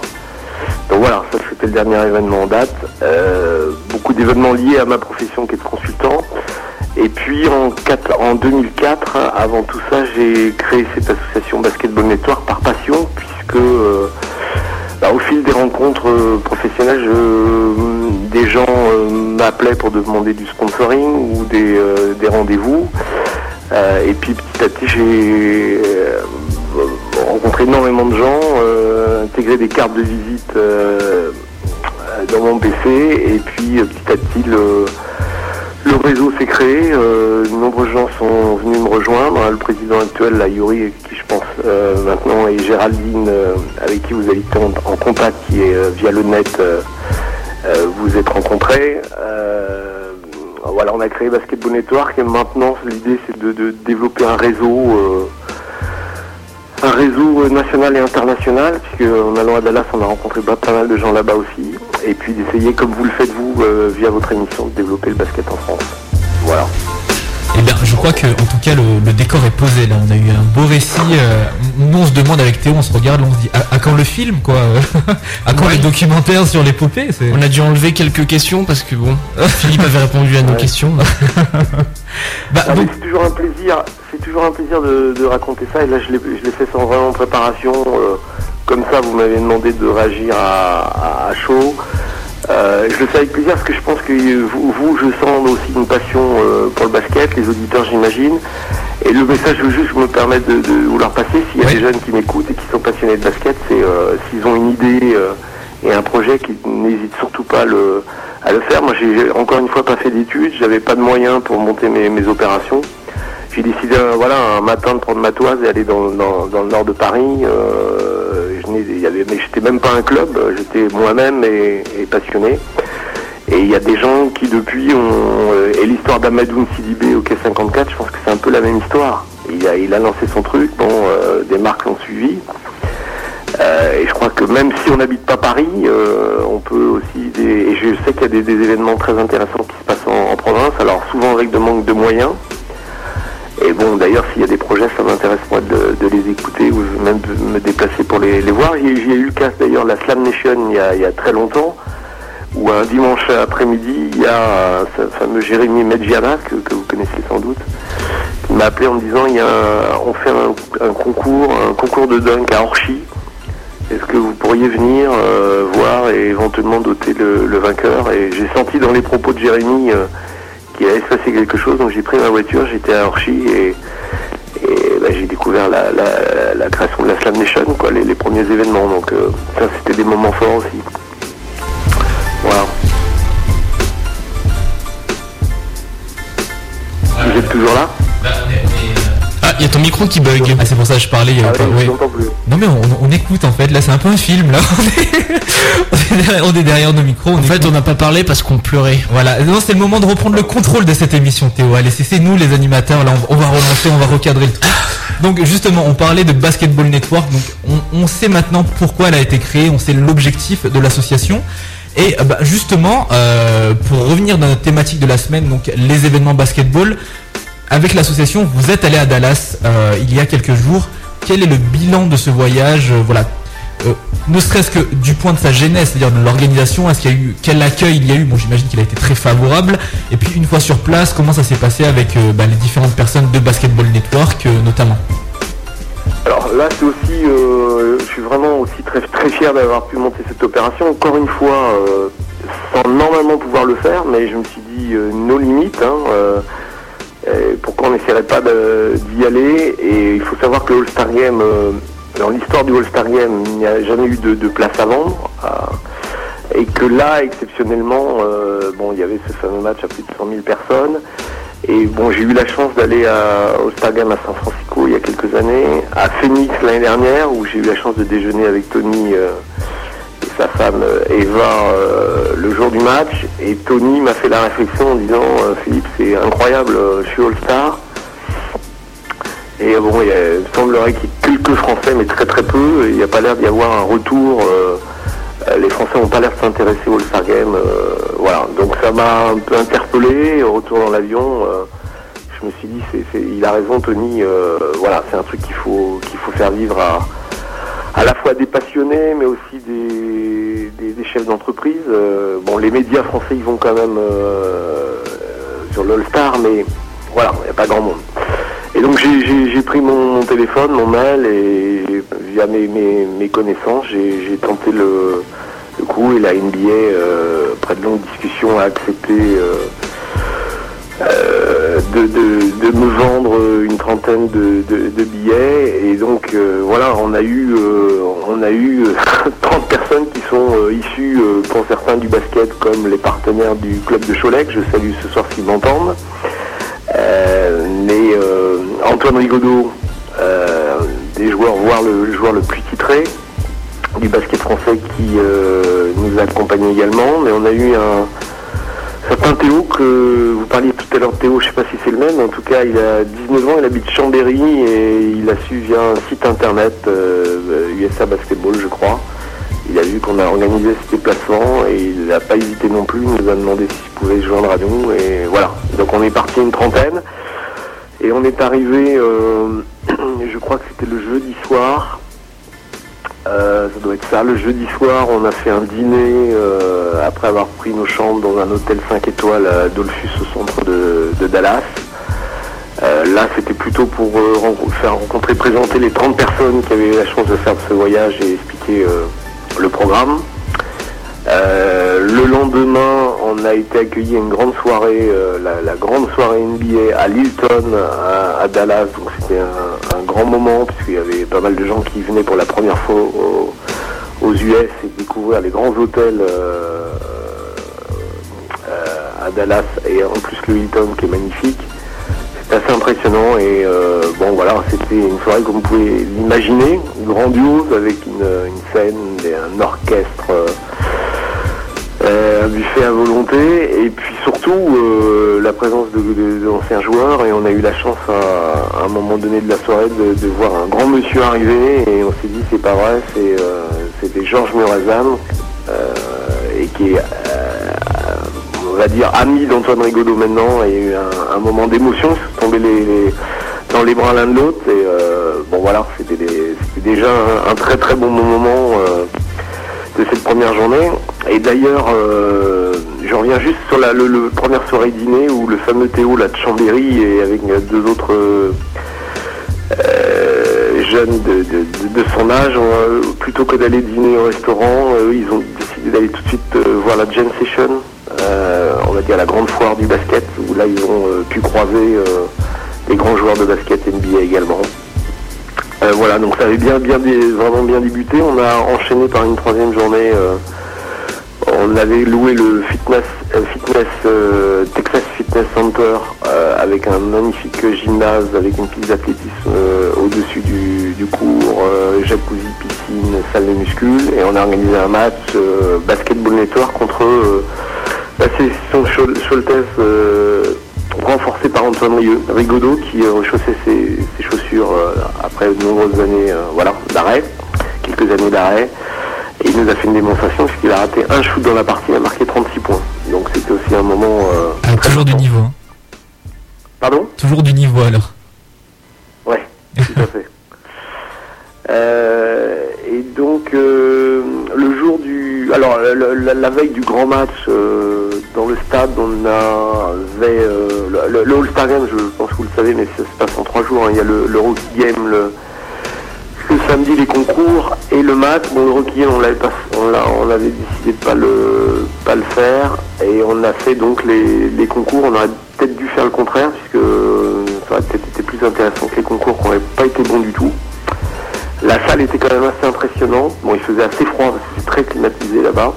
Donc voilà, ça c'était le dernier événement en date. Euh, beaucoup d'événements liés à ma profession qui est de consultant. Et puis en, quatre- en 2004, avant tout ça, j'ai créé cette association Basketball Network par passion, puisque euh, bah, au fil des rencontres professionnelles, des gens m'appelaient pour demander du sponsoring ou des rendez-vous. Euh, et puis petit à petit, j'ai euh, rencontré énormément de gens, euh, intégré des cartes de visite dans mon PC, et puis petit à petit, le, réseau s'est créé. de nombreux gens sont venus me rejoindre. Le président actuel, la Yuri, qui je pense maintenant, et Géraldine, avec qui vous avez été en, contact, qui est via le net, vous êtes rencontrés. Voilà, on a créé Basketball Network et maintenant l'idée c'est de, développer un réseau, euh, un réseau euh, national et international, puisque en allant à Dallas on a rencontré pas, mal de gens là-bas aussi, et puis d'essayer comme vous le faites vous euh, via votre émission de développer le basket en France. Voilà. Eh bien, je crois que en tout cas le, le décor est posé là. On a eu un beau récit. euh, nous on se demande avec Théo, on se regarde, on se dit à, à quand le film quoi [laughs] À quand Ouais. les documentaires sur les poupées c'est- On a dû enlever quelques questions parce que bon, [laughs] Philippe avait répondu à nos Ouais. questions. [laughs] Bah, Ah, c'est toujours un plaisir, c'est toujours un plaisir de, de raconter ça. Et là, je l'ai, je l'ai fait sans vraiment préparation. euh, comme ça, vous m'avez demandé de réagir à, à- à chaud. Euh, je le fais avec plaisir parce que je pense que vous, vous, je sens aussi une passion euh, pour le basket, les auditeurs j'imagine. Et le message que juste je me permettre de, de vous leur passer, s'il y a Oui. des jeunes qui m'écoutent et qui sont passionnés de basket, c'est euh, s'ils ont une idée et un projet, qu'ils n'hésitent surtout pas à le, à le faire. Moi j'ai encore une fois pas fait d'études, j'avais pas de moyens pour monter mes, mes opérations. J'ai décidé voilà, un matin de prendre ma toise et aller dans, dans, dans le nord de Paris. N'ai- il y avait, mais j'étais même pas un club, j'étais moi-même et, passionné. Et il y a des gens qui depuis ont... euh, et l'histoire d'Amadoun Sidibé au K54, je pense que c'est un peu la même histoire. Il a, lancé son truc, bon, euh, des marques l'ont suivi. Euh, et je crois que même si on n'habite pas Paris, on peut aussi... Et je sais qu'il y a des, des événements très intéressants qui se passent en, en province, alors souvent avec de manque de moyens. Et bon, d'ailleurs, s'il y a des projets, ça m'intéresse moi de, les écouter ou même de me déplacer pour les, voir. J'y ai eu le cas d'ailleurs, la Slam Nation, il y a, très longtemps, où un dimanche après-midi, il y a ce fameux Jérémy Medjiana, que, vous connaissez sans doute, qui m'a appelé en me disant, il y a on fait un, concours, un concours de dunk à Orchy. Est-ce que vous pourriez venir euh, voir et éventuellement doter le, le vainqueur? Et j'ai senti dans les propos de Jérémy euh, qu'il allait se passer quelque chose, donc j'ai pris ma voiture, j'étais à Orchy et, bah, j'ai découvert la, création de la Slam Nation, quoi, les, premiers événements. Donc euh, ça, c'était des moments forts aussi. Voilà. Vous êtes toujours là? Il y a ton micro qui bug. Ah, c'est pour ça que je parlais. il y a Ah pas- oui, je ouais. vous entends plus. Non mais on, on écoute en fait, là c'est un peu un film là. [laughs] On est, on est derrière, nos micros. On En fait, on n'a pas parlé parce qu'on pleurait. Voilà, non c'est le moment de reprendre le contrôle de cette émission Théo. Allez, c'est nous les animateurs, là on, on va relancer, on va recadrer le truc. Donc justement, on parlait de Basketball Network, donc on, on sait maintenant pourquoi elle a été créée, on sait l'objectif de l'association. Et euh, bah, justement, euh, pour revenir dans notre thématique de la semaine, donc les événements basketball, avec l'association, vous êtes allé à Dallas euh, il y a quelques jours. Quel est le bilan de ce voyage euh, Voilà, Euh, ne serait-ce que du point de sa genèse, c'est-à-dire de l'organisation, est-ce qu'il y a eu quel accueil il y a eu? Bon, j'imagine qu'il a été très favorable. Et puis une fois sur place, comment ça s'est passé avec bah, les différentes personnes de Basketball Network, notamment? Alors là, c'est aussi, je suis vraiment aussi très très fier d'avoir pu monter cette opération. Encore une fois, sans normalement pouvoir le faire, mais je me suis dit nos limites. Hein, pourquoi on n'essaierait pas d'y aller Et il faut savoir que le All-Star Game, euh, dans l'histoire du All-Star Game, il n'y a jamais eu de, place à vendre. et que là, exceptionnellement, euh, bon, il y avait ce fameux match à plus de 100 000 personnes. Et bon, j'ai eu la chance d'aller à- au Star Game à San Francisco il y a quelques années, à Phoenix l'année dernière, où j'ai eu la chance de déjeuner avec Tony euh, sa femme euh, Eva euh, le jour du match. Et Tony m'a fait la réflexion en disant euh, Philippe, c'est incroyable, je suis All-Star. Et bon, il, semblerait qu'il y ait quelques Français, mais très très peu. Il n'y a pas l'air d'y avoir un retour. les Français n'ont pas l'air de s'intéresser au All-Star Game. voilà, donc ça m'a un peu interpellé. Au retour dans l'avion, je me suis dit, c'est, il a raison, Tony. voilà, c'est un truc qu'il faut qu'il faut faire vivre à la fois des passionnés, mais aussi des, chefs d'entreprise. Euh, bon, les médias français, ils vont quand même euh, sur l'All-Star, mais voilà, il n'y a pas grand monde. Et donc j'ai- pris mon, téléphone, mon mail, et via mes, connaissances, j'ai tenté le, coup, et la NBA, euh, après de longues discussions, a accepté euh, de, de, me vendre une trentaine de, de- billets. Et donc euh, voilà on a eu euh, on a eu euh, [laughs] 30 personnes qui sont issues pour certains du basket comme les partenaires du club de Cholet que je salue ce soir s'ils m'entendent. Mais Antoine Rigaudot des joueurs voire le, joueur le plus titré du basket français qui nous a accompagnés également. Mais on a eu un certain Théo que vous parliez tout à l'heure Théo, je sais pas si c'est le même, en tout cas il a 19 ans, il habite Chambéry et il a su via un site internet euh, USA Basketball je crois. Il a vu qu'on a organisé ce déplacement et il n'a pas hésité non plus, il nous a demandé s'il pouvait se joindre à nous et voilà. Donc on est parti une trentaine et on est arrivé, euh, [clears throat] je crois que c'était le jeudi soir. Euh, ça doit être ça. Le jeudi soir, on a fait un dîner euh, après avoir pris nos chambres dans un hôtel 5 étoiles à Dolphus au centre de, Dallas. Euh, là, c'était plutôt pour faire rencontrer, présenter les 30 personnes qui avaient eu la chance de faire ce voyage et expliquer le programme. Euh, le lendemain, on a été accueilli à une grande soirée, euh, la, grande soirée NBA à Lilton, à, Dallas. Donc c'était un, grand moment puisqu'il y avait pas mal de gens qui venaient pour la première fois au- aux US et découvrir les grands hôtels euh, à Dallas et en plus le Hilton qui est magnifique. C'était assez impressionnant et bon voilà, c'était une soirée comme vous pouvez l'imaginer, grandiose avec une, scène, et un orchestre, un buffet à volonté et puis surtout euh, la présence de, de- d'anciens joueurs et on a eu la chance à, un moment donné de la soirée de, de voir un grand monsieur arriver et on s'est dit c'est pas vrai, euh, c'était Georges Murazam euh, et qui est euh, on va dire ami d'Antoine Rigaudot maintenant et eu un, moment d'émotion, tombés les, les- dans les bras l'un de l'autre et euh, bon voilà, c'était, déjà un, un très très bon moment euh, de cette première journée. Et d'ailleurs, euh, je reviens juste sur la première soirée dîner où le fameux Théo là, de Chambéry et avec euh, deux autres euh, jeunes de, son âge, euh, plutôt que d'aller dîner au restaurant, ils ont décidé d'aller tout de suite voir la Jam Session, on va dire la grande foire du basket, où là ils ont pu croiser les grands joueurs de basket NBA également. Voilà, donc ça avait bien, bien, vraiment bien débuté. On a enchaîné par une troisième journée. On avait loué le fitness, euh, euh, Texas Fitness Center euh, avec un magnifique gymnase, avec une piste d'athlétisme au-dessus du, cours, jacuzzi, piscine, salle de muscule. Et on a organisé un match basketball network contre la Choltez euh, renforcée par Antoine Rieu- Rigaudot qui rechaussait ses, chaussures après de nombreuses années voilà, d'arrêt, quelques années d'arrêt. Et il nous a fait une démonstration puisqu'il a raté un shoot dans la partie, il a marqué 36 points. Donc c'était aussi un moment... euh, Ah, toujours du niveau. hein. Pardon? Toujours du niveau alors. Ouais, tout à fait. [laughs] Euh, et donc euh, le jour du, alors la, la- la veille du grand match euh, dans le stade, on avait euh, le, All-Star Game, je pense que vous le savez, mais ça se passe en trois jours. hein. Il y a le, le Rookie Game le, le samedi, les concours et le match. Bon, le Game, on l'avait pas, on, avait décidé de pas le pas le faire et on a fait donc les, les concours. On aurait peut-être dû faire le contraire puisque euh, ça aurait peut-être été plus intéressant que les concours qui n'auraient pas été bons du tout. La salle était quand même assez impressionnante. Bon, il faisait assez froid parce que c'est très climatisé là-bas.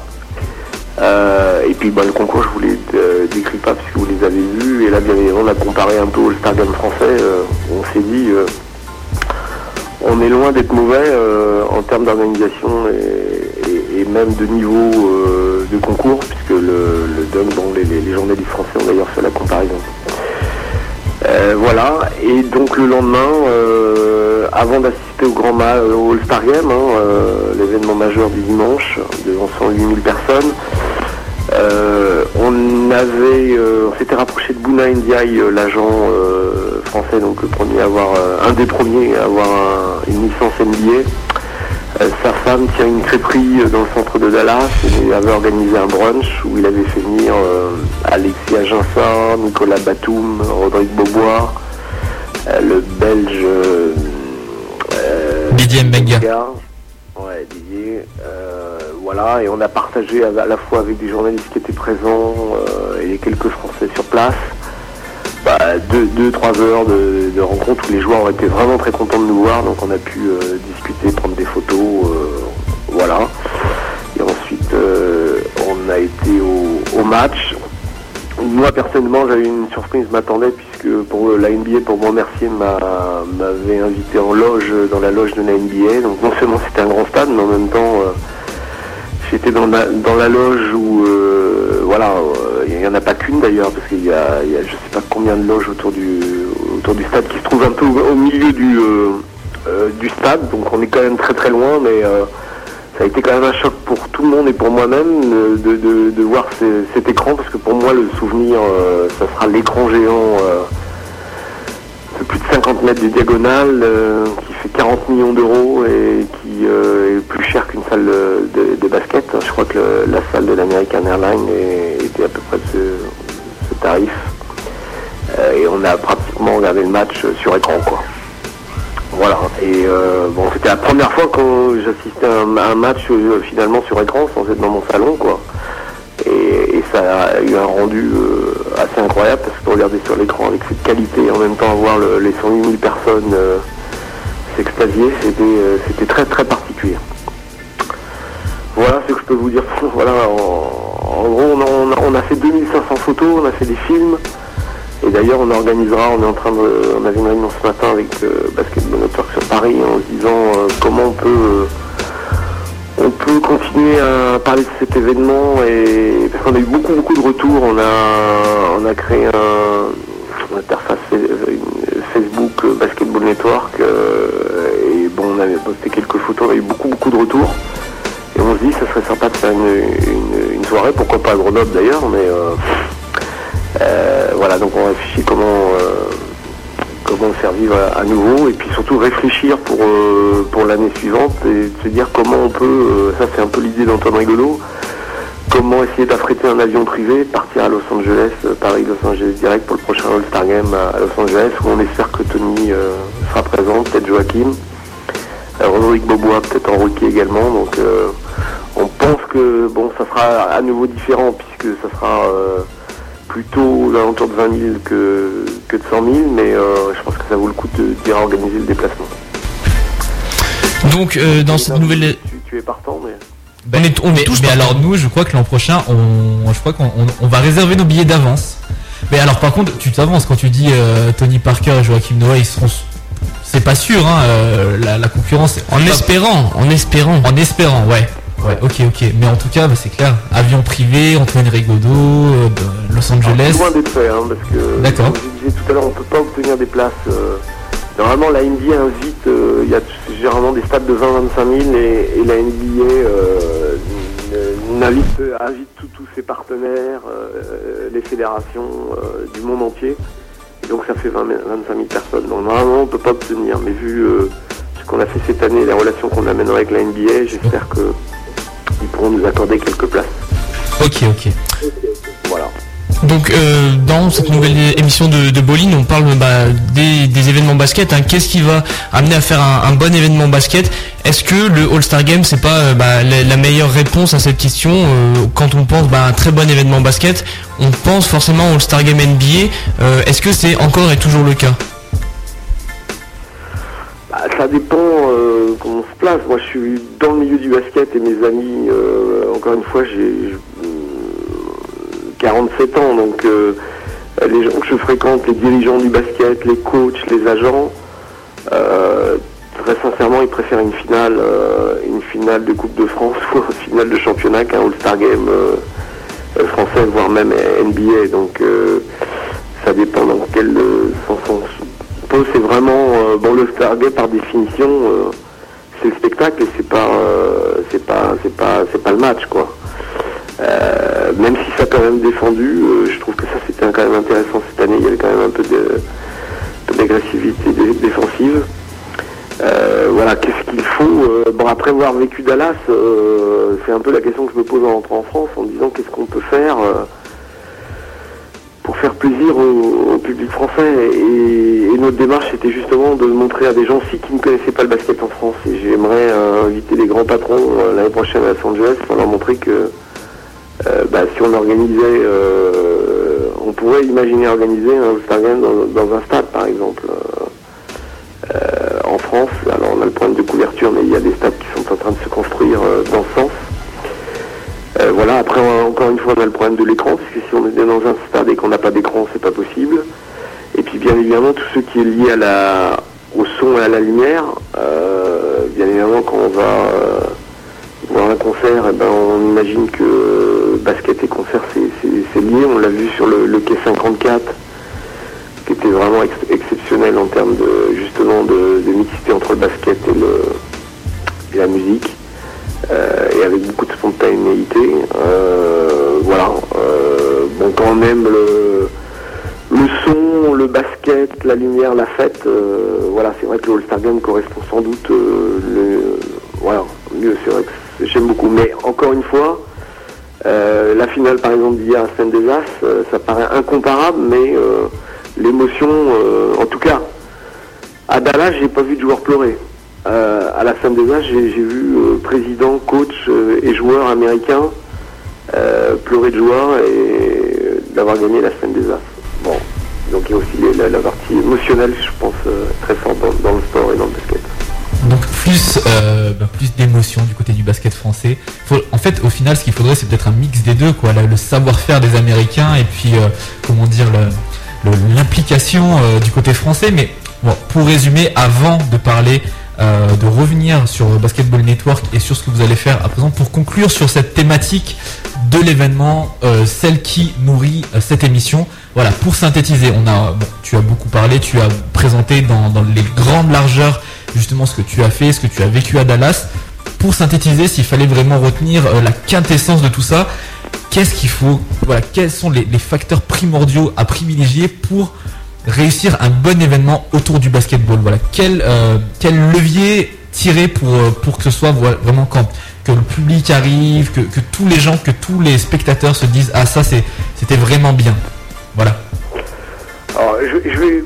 Euh, et puis bah, le concours, je vous les euh, décris pas puisque vous les avez vus. Et là, bien évidemment, on a comparé un peu au Star Game français. On s'est dit, on est loin d'être mauvais euh, en termes d'organisation et, même de niveau euh, de concours, puisque le, le bon, les, journalistes français ont d'ailleurs fait la comparaison. Euh, voilà, et donc le lendemain, avant d'assister au grand ma- au All-Star hein, l'événement majeur du dimanche, devant 108 000 personnes, on avait, on s'était rapproché de Bouna Ndiaye, l'agent français, donc le premier à avoir, euh, un des premiers à avoir un- une licence NBA. Euh, sa femme tient une crêperie euh, dans le centre de Dallas et avait organisé un brunch où il avait fait venir Alexis Aginsa, Nicolas Batum, Rodrigue Beaubois, le Belge Didier Mbenga. Ouais, Didier. euh, voilà, et on a partagé à, à la fois avec des journalistes qui étaient présents euh, et quelques Français sur place. Bah, deux, deux, trois heures de, rencontre où les joueurs ont été vraiment très contents de nous voir, donc on a pu euh, discuter, prendre des photos, euh, voilà. Et ensuite, euh, on a été au, match. Moi personnellement, j'avais une surprise m'attendait puisque pour la NBA, pour me remercier, m'a- m'avait invité en loge dans la loge de la NBA. Donc non seulement c'était un grand stade, mais en même temps, j'étais dans la, dans la loge où, voilà, euh, il n'y en a pas qu'une d'ailleurs, parce qu'il y a, je sais pas combien de loges autour du, autour du stade qui se trouve un peu au, milieu du, euh, euh, du stade. Donc on est quand même très très loin, mais ça a été quand même un choc pour tout le monde et pour moi-même de, de- voir cet écran, parce que pour moi le souvenir, ça sera l'écran géant plus de 50 mètres de diagonale, euh, qui fait 40 millions d'euros et qui euh, est plus cher qu'une salle de, basket. Je crois que la salle de l'American Airlines était à peu près ce, ce tarif. Euh, et on a pratiquement regardé le match sur écran, quoi. voilà. Et bon, c'était la première fois que j'assistais à un, match finalement sur écran sans être dans mon salon, quoi. Et, ça a eu un rendu euh, assez incroyable parce que regarder sur l'écran avec cette qualité et en même temps voir le- les 108 000 personnes euh, s'extasier, c'était euh, c'était très très particulier. Voilà ce que je peux vous dire. [laughs] Voilà, en, gros, on a, fait 2500 photos, on a fait des films. Et d'ailleurs, on organisera, on est en train de, une réunion ce matin avec Basketball Network sur Paris en se disant comment on peut, on peut continuer à parler de cet événement et parce qu'on a eu beaucoup beaucoup de retours. On a, on a créé un, une interface Facebook euh, Basketball Network euh, et bon, on avait posté quelques photos, on a eu beaucoup beaucoup de retours. Et on se dit, ça serait sympa de faire une, soirée, pourquoi pas à Grenoble d'ailleurs, mais euh, euh, voilà, donc on réfléchit comment, comment faire vivre à, nouveau, et puis surtout réfléchir pour, euh, pour l'année suivante, et se dire comment on peut, euh, ça c'est un peu l'idée d'Antoine Rigolo, comment essayer d'affréter un avion privé, partir à Los Angeles, euh, Paris-Los Angeles direct pour le prochain All-Star Game à, Los Angeles, où on espère que Tony sera présent, peut-être Joachim. Rodrigue Bobois peut-être en rookie également. Donc on pense que bon ça sera à nouveau différent puisque ça sera plutôt aux alentours de 20 000 que, que de 100 000, mais euh, je pense que ça vaut le coup de d'y organiser le déplacement. Donc euh, dans cette nouvelle, Tu, tu es partant, mais on est, on est mais, tous mais partants. alors nous, je crois que l'an prochain, on, je crois qu'on on- on va réserver nos billets d'avance. Mais alors par contre, tu t'avances quand tu dis euh, Tony Parker et Joachim Noah, ils seront. C'est pas sûr, hein, euh, la, la concurrence. en espérant, en espérant. En espérant, ouais. Ouais, ok, ok. Mais en tout cas, bah, c'est clair. Avion privé, Antoine Rigaudot, euh, de Los Angeles. Loin d'être fait, hein, parce que D'accord. comme je disais tout à l'heure, on peut pas obtenir des places. euh, normalement, la NBA invite, euh, il y a généralement des stades de 20-25 000 et, et la NBA euh, n- n'invite, invite tous tous ses partenaires, euh, les fédérations euh, du monde entier. Et donc ça fait 20 000 25 000 personnes. Donc normalement, on peut pas obtenir. Mais vu euh, ce qu'on a fait cette année, les relations qu'on amènera avec la NBA, j'espère que ils pourront nous accorder quelques places. Ok, ok. Voilà. Donc euh, dans cette nouvelle émission de, de on parle bah, des, des événements basket. hein. Qu'est-ce qui va amener à faire un, un bon événement basket? Est-ce que le All-Star Game c'est pas euh, bah, la, la meilleure réponse à cette question? Euh, Quand on pense bah, à un très bon événement basket, on pense forcément au All-Star Game NBA. Est-ce que c'est encore et toujours le cas? Bah, ça dépend euh, comment on se place. Moi, je suis dans le milieu du basket et mes amis, euh, encore une fois, j'ai euh, 47 ans, donc euh, les gens que je fréquente, les dirigeants du basket, les coachs, les agents, euh, très sincèrement, ils préfèrent une finale, euh, une finale de Coupe de France [laughs] ou une finale de championnat qu'un All-Star Game euh, euh, français, voire même NBA. Donc, euh, ça dépend dans quel euh, C'est vraiment euh, bon le Star Game par définition, euh, c'est le spectacle et c'est pas, euh, c'est pas, c'est pas, c'est pas le match quoi. Même si ça a quand même défendu, je trouve que ça c'était quand même intéressant cette année. Il y avait quand même un peu d'agressivité dé- défensive. Voilà, qu'est-ce qu'il faut Bon, après avoir vécu Dallas, c'est un peu la question que je me pose en rentrant en France, en disant qu'est-ce qu'on peut faire pour faire plaisir au, public français. Et, notre démarche, c'était justement de montrer à des gens aussi qui ne connaissaient pas le basket en France. Et j'aimerais euh, inviter les grands patrons euh, l'année prochaine à Los Angeles pour leur montrer que euh, bah, si on organisait, on pourrait imaginer organiser un All-Star Game dans, dans un stade, par exemple. en France, alors on a le problème de couverture, mais il y a des stades qui sont en train de se construire dans ce sens. Euh, voilà, après on- encore une fois on a le problème de l'écran, parce que si on est dans un stade et qu'on n'a pas d'écran, c'est pas possible. Et puis bien évidemment tout ce qui est lié à la, au son et à la lumière, euh, bien évidemment quand on va euh, voir un concert, eh ben, on imagine que basket et concert c'est- lié, on l'a vu sur le, quai 54 qui était vraiment ex- exceptionnel en termes de justement de, mixité entre le basket et, le, et la musique, euh, et avec beaucoup de spontanéité. Euh, voilà. Euh, bon, quand même le, le son, le basket, la lumière, la fête, euh, voilà, c'est vrai que le All-Star Game correspond sans doute euh, le, voilà, mieux, c'est vrai que j'aime beaucoup. Mais encore une fois, euh, la finale par exemple d'hier à Saint des As, euh, ça paraît incomparable, mais euh, l'émotion, euh, en tout cas, À Dallas, j'ai pas vu de joueurs pleurer. Euh, à la San des As, j'ai vu euh, président, coach euh, et joueurs américains euh, pleurer de joie et d'avoir gagné la San des As. Bon, donc il y a aussi la, partie émotionnelle, je pense, très forte dans, le sport et dans le basket. Donc plus, bah, plus d'émotion du côté du basket français. En fait, au final, ce qu'il faudrait, c'est peut-être un mix des deux, quoi. Le, le savoir-faire des Américains et puis, comment dire, l'implication du côté français. Mais bon, pour résumer, avant de parler, euh, de revenir sur Basketball Network et sur ce que vous allez faire à présent, pour conclure sur cette thématique de l'événement, euh, celle qui nourrit euh, cette émission. Voilà, pour synthétiser, on a, tu as beaucoup parlé, tu as présenté dans, les grandes largeurs justement ce que tu as fait, ce que tu as vécu à Dallas. Pour synthétiser, s'il fallait vraiment retenir la quintessence de tout ça, qu'est-ce qu'il faut, voilà, quels sont les facteurs primordiaux à privilégier pour réussir un bon événement autour du basketball Voilà, quel, euh, quel levier tirer pour, euh, pour que ce soit vraiment quand que le public arrive, que, que tous les gens, que tous les spectateurs se disent ah ça c'est c'était vraiment bien. Voilà. Alors, je, je vais,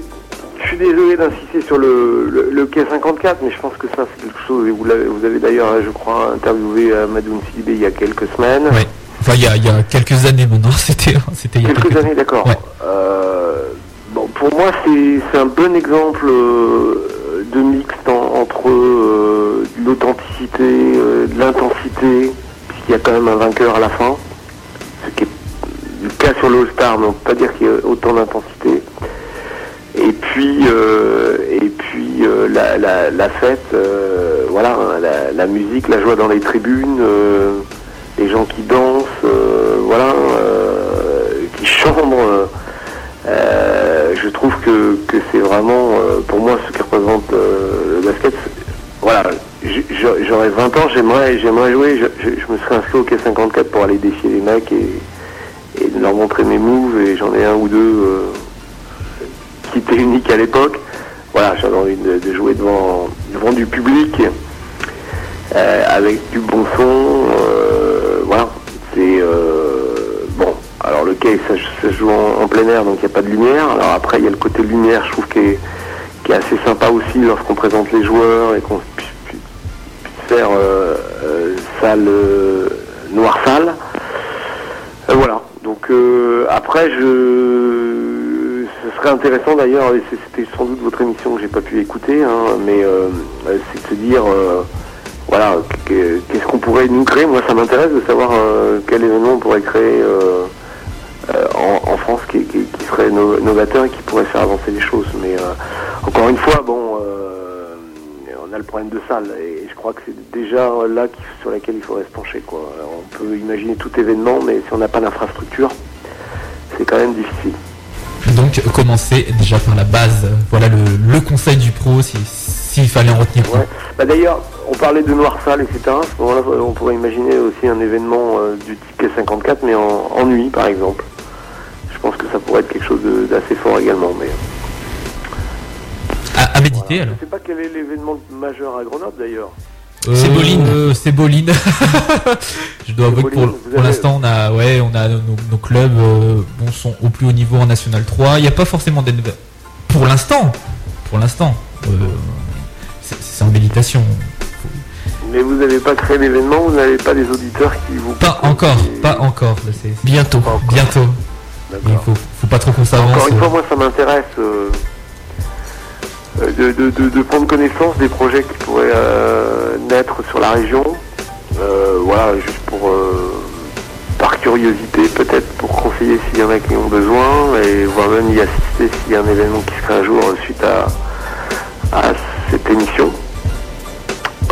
je suis désolé d'insister sur le, le, le quai 54, mais je pense que ça c'est quelque chose, et vous, l'avez- vous avez d'ailleurs, je crois, interviewé euh, Madoun Sidibé il y a quelques semaines. Ouais. Enfin il y a, il y a quelques années maintenant, [laughs] c'était c'était il y a Quelques quelques années, d'accord. Ouais. Euh, pour moi, c'est un bon exemple euh, de mixte en- entre euh, l'authenticité, euh, de l'intensité, puisqu'il y a quand même un vainqueur à la fin, ce qui est le cas sur le All-Star, mais on peut pas dire qu'il y a autant d'intensité. Et puis, et puis la, fête, voilà, la, musique, la joie dans les tribunes, les gens qui dansent, voilà, qui chambrent. Euh, je trouve que, que c'est vraiment, euh, pour moi, ce qui représente euh, le basket. Voilà, j'aurais 20 ans, j'aimerais, jouer. Je, me serais inscrit au K54 pour aller défier les mecs et, leur montrer mes moves. Et j'en ai un ou deux qui étaient uniques à l'époque. Voilà, j'avais envie de, de jouer devant, devant du public avec du bon son. voilà, c'est. Alors le quai, ça, joue en, plein air, donc il n'y a pas de lumière. Alors après, il y a le côté lumière, je trouve, qui est, assez sympa aussi lorsqu'on présente les joueurs et qu'on puisse, faire euh, euh, salle euh, noire salle. Voilà. Donc après, je, ce serait intéressant d'ailleurs, et c'était sans doute votre émission que j'ai pas pu écouter, hein, mais c'est de se dire, voilà, que- qu'est-ce qu'on pourrait nous créer Moi, ça m'intéresse de savoir quel événement on pourrait créer en, en France qui, qui- qui serait no- novateur et qui pourrait faire avancer les choses. Mais euh, encore une fois, bon, euh, on a le problème de salle et je crois que c'est déjà là sur laquelle il faudrait se pencher. Quoi. Alors, on peut imaginer tout événement, mais si on n'a pas d'infrastructure, c'est quand même difficile. Donc commencer déjà par la base, voilà le, le conseil du pro si- s'il fallait en retenir. Ouais. Bah, D'ailleurs, on parlait de noir salle, etc. À ce moment-là, on pourrait imaginer aussi un événement euh, du type P54, mais en, en nuit, par exemple. Je pense que ça pourrait être quelque chose de- d'assez fort également. Mais À, à méditer je alors. ne sais pas quel est l'événement majeur à Grenoble d'ailleurs. C'est Boline. Euh, c'est Boline. [laughs] Je dois avouer que pour, l'instant on a ouais on a nos, nos clubs euh, bon, sont au plus haut niveau en National 3. Il n'y a pas forcément des pour l'instant. Pour l'instant. euh, c'est- en méditation. Mais vous n'avez pas créé l'événement, vous n'avez pas des auditeurs qui vous. Pas encore, pas encore. Bientôt. Pas encore. Bientôt. Il faut, faut pas trop qu'on s'avance. Encore une euh. fois, moi, ça m'intéresse euh, euh, de, de- de- de prendre connaissance des projets qui pourraient euh, naître sur la région. Euh, voilà, juste pour, par curiosité, peut-être pour conseiller s'il y en a qui ont besoin et voire même y assister s'il y a un événement qui serait un jour suite à, à cette émission.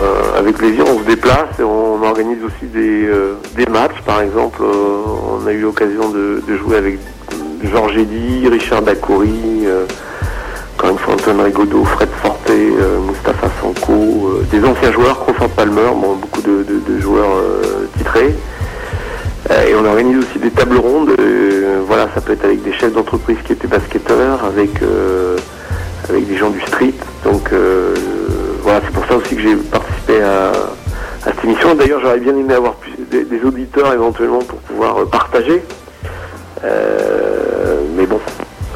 Euh, avec plaisir, on se déplace et on organise aussi des, euh, des matchs. Par exemple, euh, on a eu l'occasion de, jouer avec Georges Eddy, Richard Dacoury, fois Antoine Rigaudot, Fred Forte, Mustapha Sanko, des anciens joueurs, Crawford Palmer, bon, beaucoup de, joueurs titrés. Et on organise aussi des tables rondes. voilà, ça peut être avec des chefs d'entreprise qui étaient basketteurs, avec avec des gens du street. Donc voilà, c'est pour ça aussi que j'ai participé à, à cette émission. D'ailleurs, j'aurais bien aimé avoir plus, des, des auditeurs éventuellement pour pouvoir euh, partager. Euh, mais bon,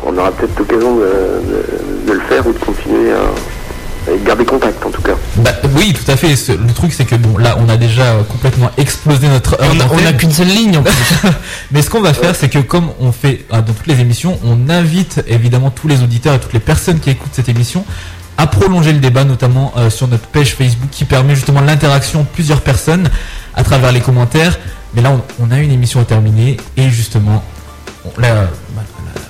on aura peut-être l'occasion de, de- de le faire ou de continuer à, et garder contact en tout cas. Bah, oui, tout à fait. Ce- Le truc, c'est que bon, là, on a déjà euh, complètement explosé notre heure On a- on d'antenne. a qu'une seule ligne en plus. [laughs] Mais ce qu'on va faire, c'est que comme on fait euh, dans toutes les émissions, on invite évidemment tous les auditeurs et toutes les personnes qui écoutent cette émission à prolonger le débat, notamment euh, sur notre page Facebook qui permet justement l'interaction de plusieurs personnes à travers les commentaires. Mais là, on, a une émission à terminer et justement,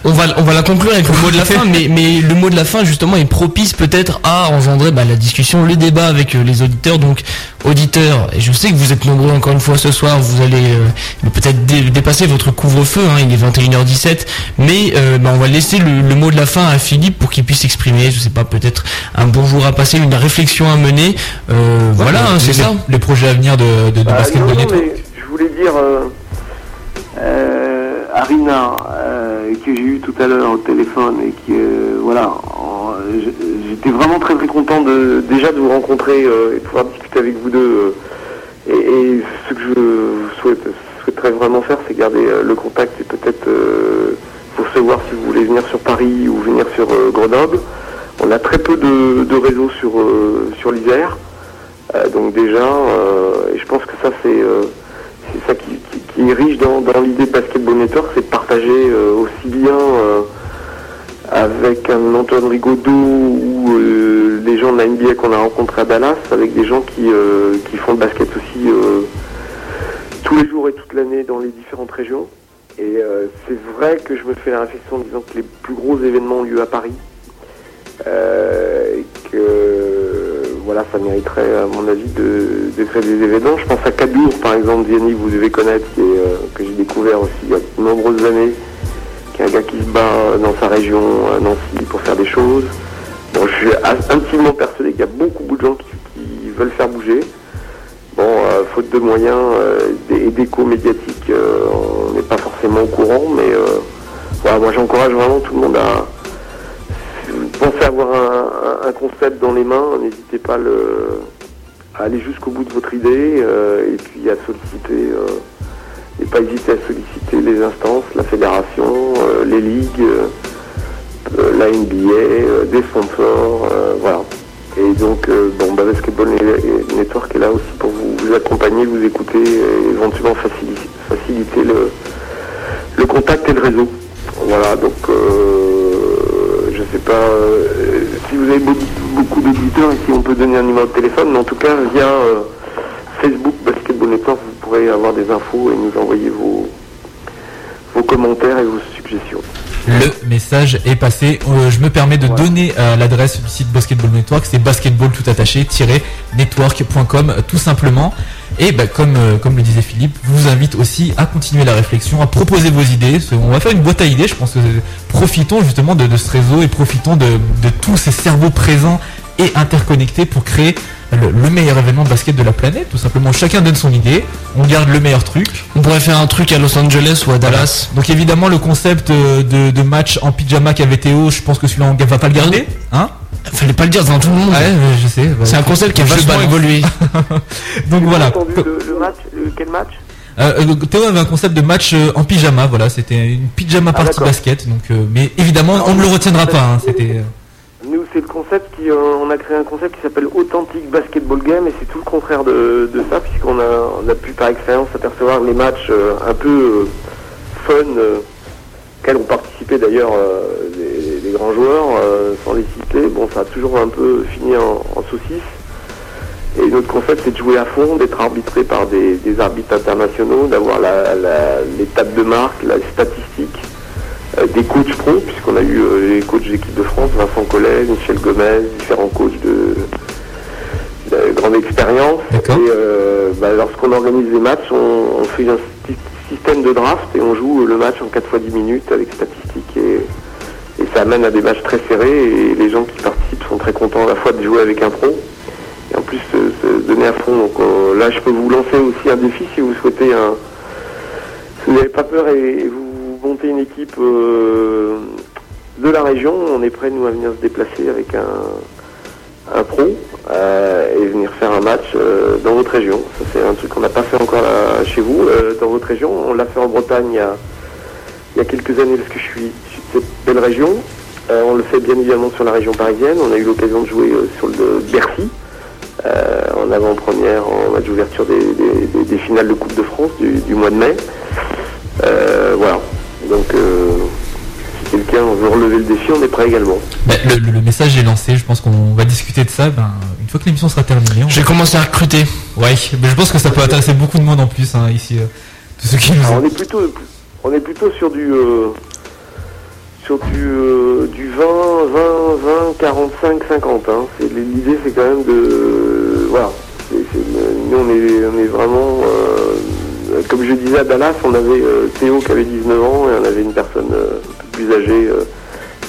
On va, on va la conclure avec le mot de la [laughs] fin, mais, mais le mot de la fin justement est propice peut-être à engendrer bah, la discussion, le débat avec euh, les auditeurs. Donc auditeurs, et je sais que vous êtes nombreux encore une fois ce soir, vous allez euh, peut-être dé- dépasser votre couvre-feu, hein, il est 21h17, mais euh, bah, on va laisser le, le mot de la fin à Philippe pour qu'il puisse exprimer, je sais pas, peut-être un bonjour à passer, une réflexion à mener. Euh, voilà, hein, c'est ça. Les projets à venir de, de, de Bah, Basketball non, non, mais je voulais dire euh, euh, Arina euh, que j'ai tout à l'heure au téléphone et qui euh, voilà j'étais vraiment très très content de déjà de vous rencontrer euh, et de pouvoir discuter avec vous deux euh, et, ce que je souhaite, souhaiterais vraiment faire c'est garder le contact et peut-être vous recevoir si vous voulez venir sur Paris ou venir sur Grenoble. On a très peu de, réseaux sur sur euh, donc déjà, et je pense que ça c'est c'est ça qui est riche dans, dans l'idée de Basketball Network, c'est euh, aussi bien euh, avec un Antoine Rigaudot ou euh, des gens de la NBA qu'on a rencontrés à Dallas, avec des gens qui, qui font le basket aussi tous les jours et toute l'année dans les différentes régions. Et c'est vrai que je me fais la réflexion en disant que les plus gros événements ont lieu à Paris. Et que voilà, ça mériterait à mon avis de, de créer des événements. Je pense à Cadour par exemple, Diany, vous devez connaître, qui euh, que j'ai découvert aussi il y a de nombreuses années, qui est un gars qui se bat dans sa région, à Nancy, pour faire des choses. Bon, je suis intimement persuadé qu'il y a beaucoup, beaucoup de gens qui, qui veulent faire bouger. Bon, euh, faute de moyens euh, et d'écho médiatique, euh, on n'est pas forcément au courant, mais euh, voilà, moi j'encourage vraiment tout le monde à, avoir un, concept dans les mains, n'hésitez pas à, le- à aller jusqu'au bout de votre idée euh, et puis à solliciter, euh, et pas hésiter à solliciter les instances, la fédération, euh, les ligues, la NBA, des sponsors, voilà. Et donc, bon, bah, Basketball Ne- Network est là aussi pour vous, accompagner, vous écouter et éventuellement faciliter, le, le contact et le réseau. Voilà, donc sais pas euh, si vous avez beaucoup, d'auditeurs et si on peut donner un numéro de téléphone, mais en tout cas via euh, Facebook Basketball Network, vous pourrez avoir des infos et nous envoyer vos, vos commentaires et vos suggestions. Le message est passé. Euh, je me permets de donner euh, l'adresse du site Basketball Network. C'est basketball tout attaché network.com tout simplement. Et bah, comme euh, comme le disait Philippe, je vous invite aussi à continuer la réflexion, à proposer vos idées. On va faire une boîte à idées. Je pense que profitons justement de, de ce réseau et profitons de, de tous ces cerveaux présents et interconnectés pour créer le, le meilleur événement de basket de la planète. Tout simplement, chacun donne son idée. On garde le meilleur truc. On pourrait faire un truc à Los Angeles ou à Dallas. Donc évidemment le concept euh, de, de match en pyjama qu'avait Théo, je pense que celui-là on va pas le garder, hein? Fallait pas le dire devant tout le monde. Ouais, je sais. C'est un concept qui a vachement évolué. [laughs] Donc voilà. entendu le, le match le- Quel match? Euh, euh, Théo avait un concept de match euh, en pyjama, voilà, c'était une pyjama party d'accord. basket. Donc, euh, mais évidemment on ne le retiendra pas. hein, c'était. C'est le concept qui, euh, on a créé un concept qui s'appelle Authentic Basketball Game et c'est tout le contraire de, ça puisqu'on a, pu par expérience apercevoir les matchs euh, un peu euh, fun auxquels ont participé d'ailleurs des grands joueurs sans les citer. Bon, ça a toujours un peu fini en, saucisse. Et notre concept, c'est de jouer à fond, d'être arbitré par des, arbitres internationaux, d'avoir la, les tables de marque, la statistique, des coachs pro, puisqu'on a eu euh, les coachs d'équipe de France, Vincent Collet, Michel Gomez, différents coachs de, de grande expérience. Et euh, bah, lorsqu'on organise les matchs, on, on fait un sy- système de draft et on joue le match en 4 fois 10 minutes avec statistiques et, et ça amène à des matchs très serrés et les gens qui participent sont très contents à la fois de jouer avec un pro et en plus se, se donner à fond. Donc euh, là, je peux vous lancer aussi un défi si vous souhaitez un. Si vous n'avez pas peur et, et vous montez une équipe euh, de la région, on est prêt nous à venir se déplacer avec un, un pro euh, et venir faire un match euh, dans votre région. Ça c'est un truc qu'on n'a pas fait encore là, chez vous, dans votre région. On l'a fait en Bretagne il y a, quelques années parce que je suis, de cette belle région. On le fait bien évidemment sur la région parisienne. On a eu l'occasion de jouer sur le Bercy, en avant-première, en match d'ouverture des, des- finales de Coupe de France du, mois de mai. Voilà. Donc, euh, si quelqu'un veut relever le défi, on est prêt également. Bah, le, message est lancé, je pense qu'on va discuter de ça ben, une fois que l'émission sera terminée. on- J'ai commencé à recruter. Ouais, mais je pense que ça peut intéresser beaucoup de monde en plus hein, ici. euh, tous ceux qui nous Alors, on est plutôt, on est plutôt sur du, euh, sur du, euh, du 20, 20, 20, 45, 50. Hein. C'est- L'idée, c'est quand même de, voilà. C'est- c'est- nous, on est, on est vraiment, euh, comme je disais à Dallas, on avait euh, Théo qui avait 19 ans et on avait une personne euh, un peu plus âgée euh,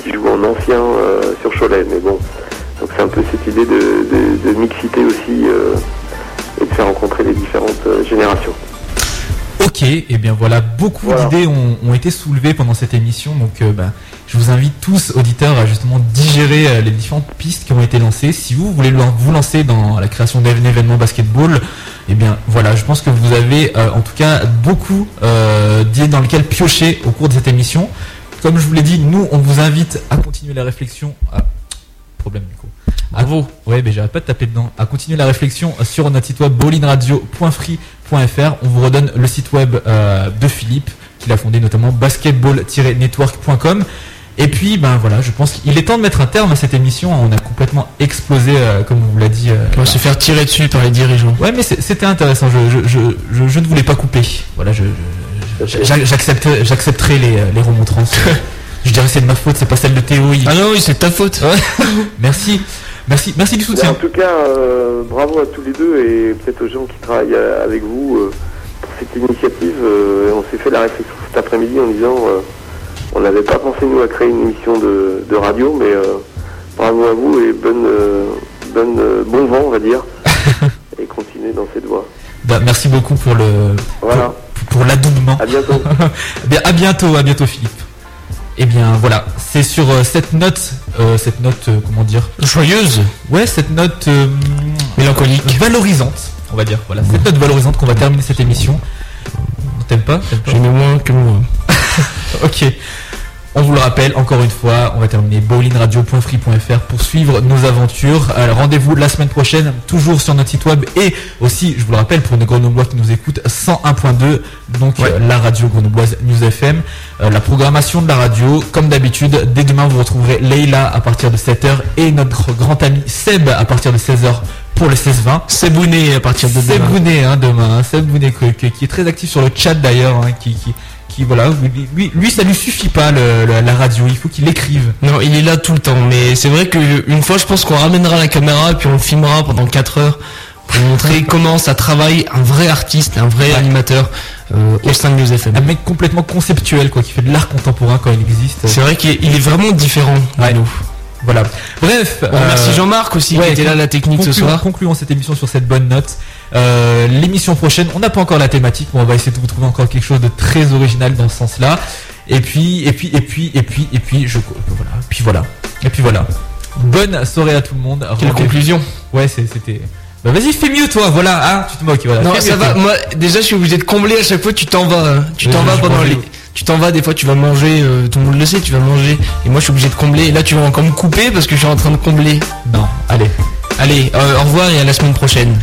qui joue en ancien euh, sur Cholet. Mais bon, donc c'est un peu cette idée de, de- de mixité aussi euh, et de faire rencontrer les différentes euh, générations. Ok, et bien voilà, beaucoup Voilà. d'idées ont, ont été soulevées pendant cette émission, donc euh, bah, je vous invite tous, auditeurs, à justement digérer euh, les différentes pistes qui ont été lancées. Si vous voulez vous lancer dans la création d'un événement basketball, et bien voilà, je pense que vous avez euh, en tout cas beaucoup euh, d'idées dans lesquelles piocher au cours de cette émission. Comme je vous l'ai dit, nous, on vous invite à continuer la réflexion. Ah, problème du coup. À vous. Ouais, mais j'arrête pas de taper dedans. À continuer la réflexion sur notre site web bowlingradio.free.fr. On vous redonne le site web euh, de Philippe, qu'il a fondé notamment basketball-network.com. Et puis, ben voilà, je pense qu'il est temps de mettre un terme à cette émission. On a complètement explosé, euh, comme on vous l'a dit. euh, On va se faire tirer dessus par les dirigeants. Ouais, mais c'était intéressant. Je, je, je, je, je ne voulais pas couper. Voilà, je, je- je- j'a- j'accepte- j'accepterai les, les remontrances. [laughs] je dirais c'est de ma faute, c'est pas celle de Théo. il- Ah non, oui, c'est de ta faute. Merci, merci, merci du soutien. en tout cas, euh, bravo à tous les deux et peut-être aux gens qui travaillent euh, avec vous euh, pour cette initiative. Euh, on s'est fait la réflexion cet après-midi en disant euh, on n'avait pas pensé nous à créer une émission de, de radio, mais euh, bravo à vous et bonne, euh, bonne, euh, bon vent, on va dire, [laughs] et continuez dans cette voie. Bah, merci beaucoup pour le Voilà. pour, pour l'adoubement. À bientôt. [laughs] Eh bien, à bientôt, à bientôt Philippe. Et bien voilà, c'est sur euh, cette note, euh, cette note, euh, comment dire? Joyeuse. Ouais, cette note euh, Mélancolique. valorisante, on va dire. Voilà, cette note valorisante qu'on va terminer cette émission. T'aimes pas? Pas? J'aimais moins que moi. [laughs] Ok. On vous le rappelle encore une fois, on va terminer bowlingradio.free.fr pour suivre nos aventures. Euh, Rendez-vous la semaine prochaine, toujours sur notre site web et aussi, je vous le rappelle, pour nos grenoblois qui nous écoutent, 101.2, donc Ouais. euh, la radio grenobloise News FM. Euh, la programmation de la radio, comme d'habitude, dès demain vous retrouverez Leïla à partir de 7h et notre grand ami Seb à partir de 16h pour le 16-20. C'est Bounet à partir de demain. Bounet hein, demain, hein, Seb Bounet qui est très actif sur le chat d'ailleurs, hein, qui, qui, qui voilà, lui, ça lui suffit pas le- le- la radio, il faut qu'il écrive. Non, il est là tout le temps. Mais c'est vrai qu'une fois, je pense qu'on ramènera la caméra et puis on le filmera pendant 4 heures pour montrer [laughs] comment ça travaille un vrai artiste, un vrai animateur euh, au sein de News FM. Un mec complètement conceptuel quoi, qui fait de l'art contemporain quand il existe. C'est vrai qu'il est, vraiment différent de nous. Voilà. Bref. Bon, merci euh, Jean-Marc aussi ouais, qui était là la technique ce soir. Concluons cette émission sur cette bonne note. Euh, L'émission prochaine, on n'a pas encore la thématique, mais on va essayer de vous trouver encore quelque chose de très original dans ce sens-là. Et puis, et puis, et puis, et puis, et puis, je, voilà, puis voilà, et puis voilà. Bonne soirée à tout le monde. Quelle conclusion Ouais, c'était. Bah vas-y, fais mieux toi, voilà, hein, tu te moques, voilà. Non, ça va. toi. Moi, déjà, je suis obligé de combler à chaque fois. Tu t'en vas. hein. Tu t'en vas pendant les. Tu t'en vas. Des fois, tu vas manger. euh, tout le monde le sait. Tu vas manger. Et moi, je suis obligé de combler. Et là, tu vas encore me couper parce que je suis en train de combler. Non, allez. Allez, euh, au revoir et à la semaine prochaine.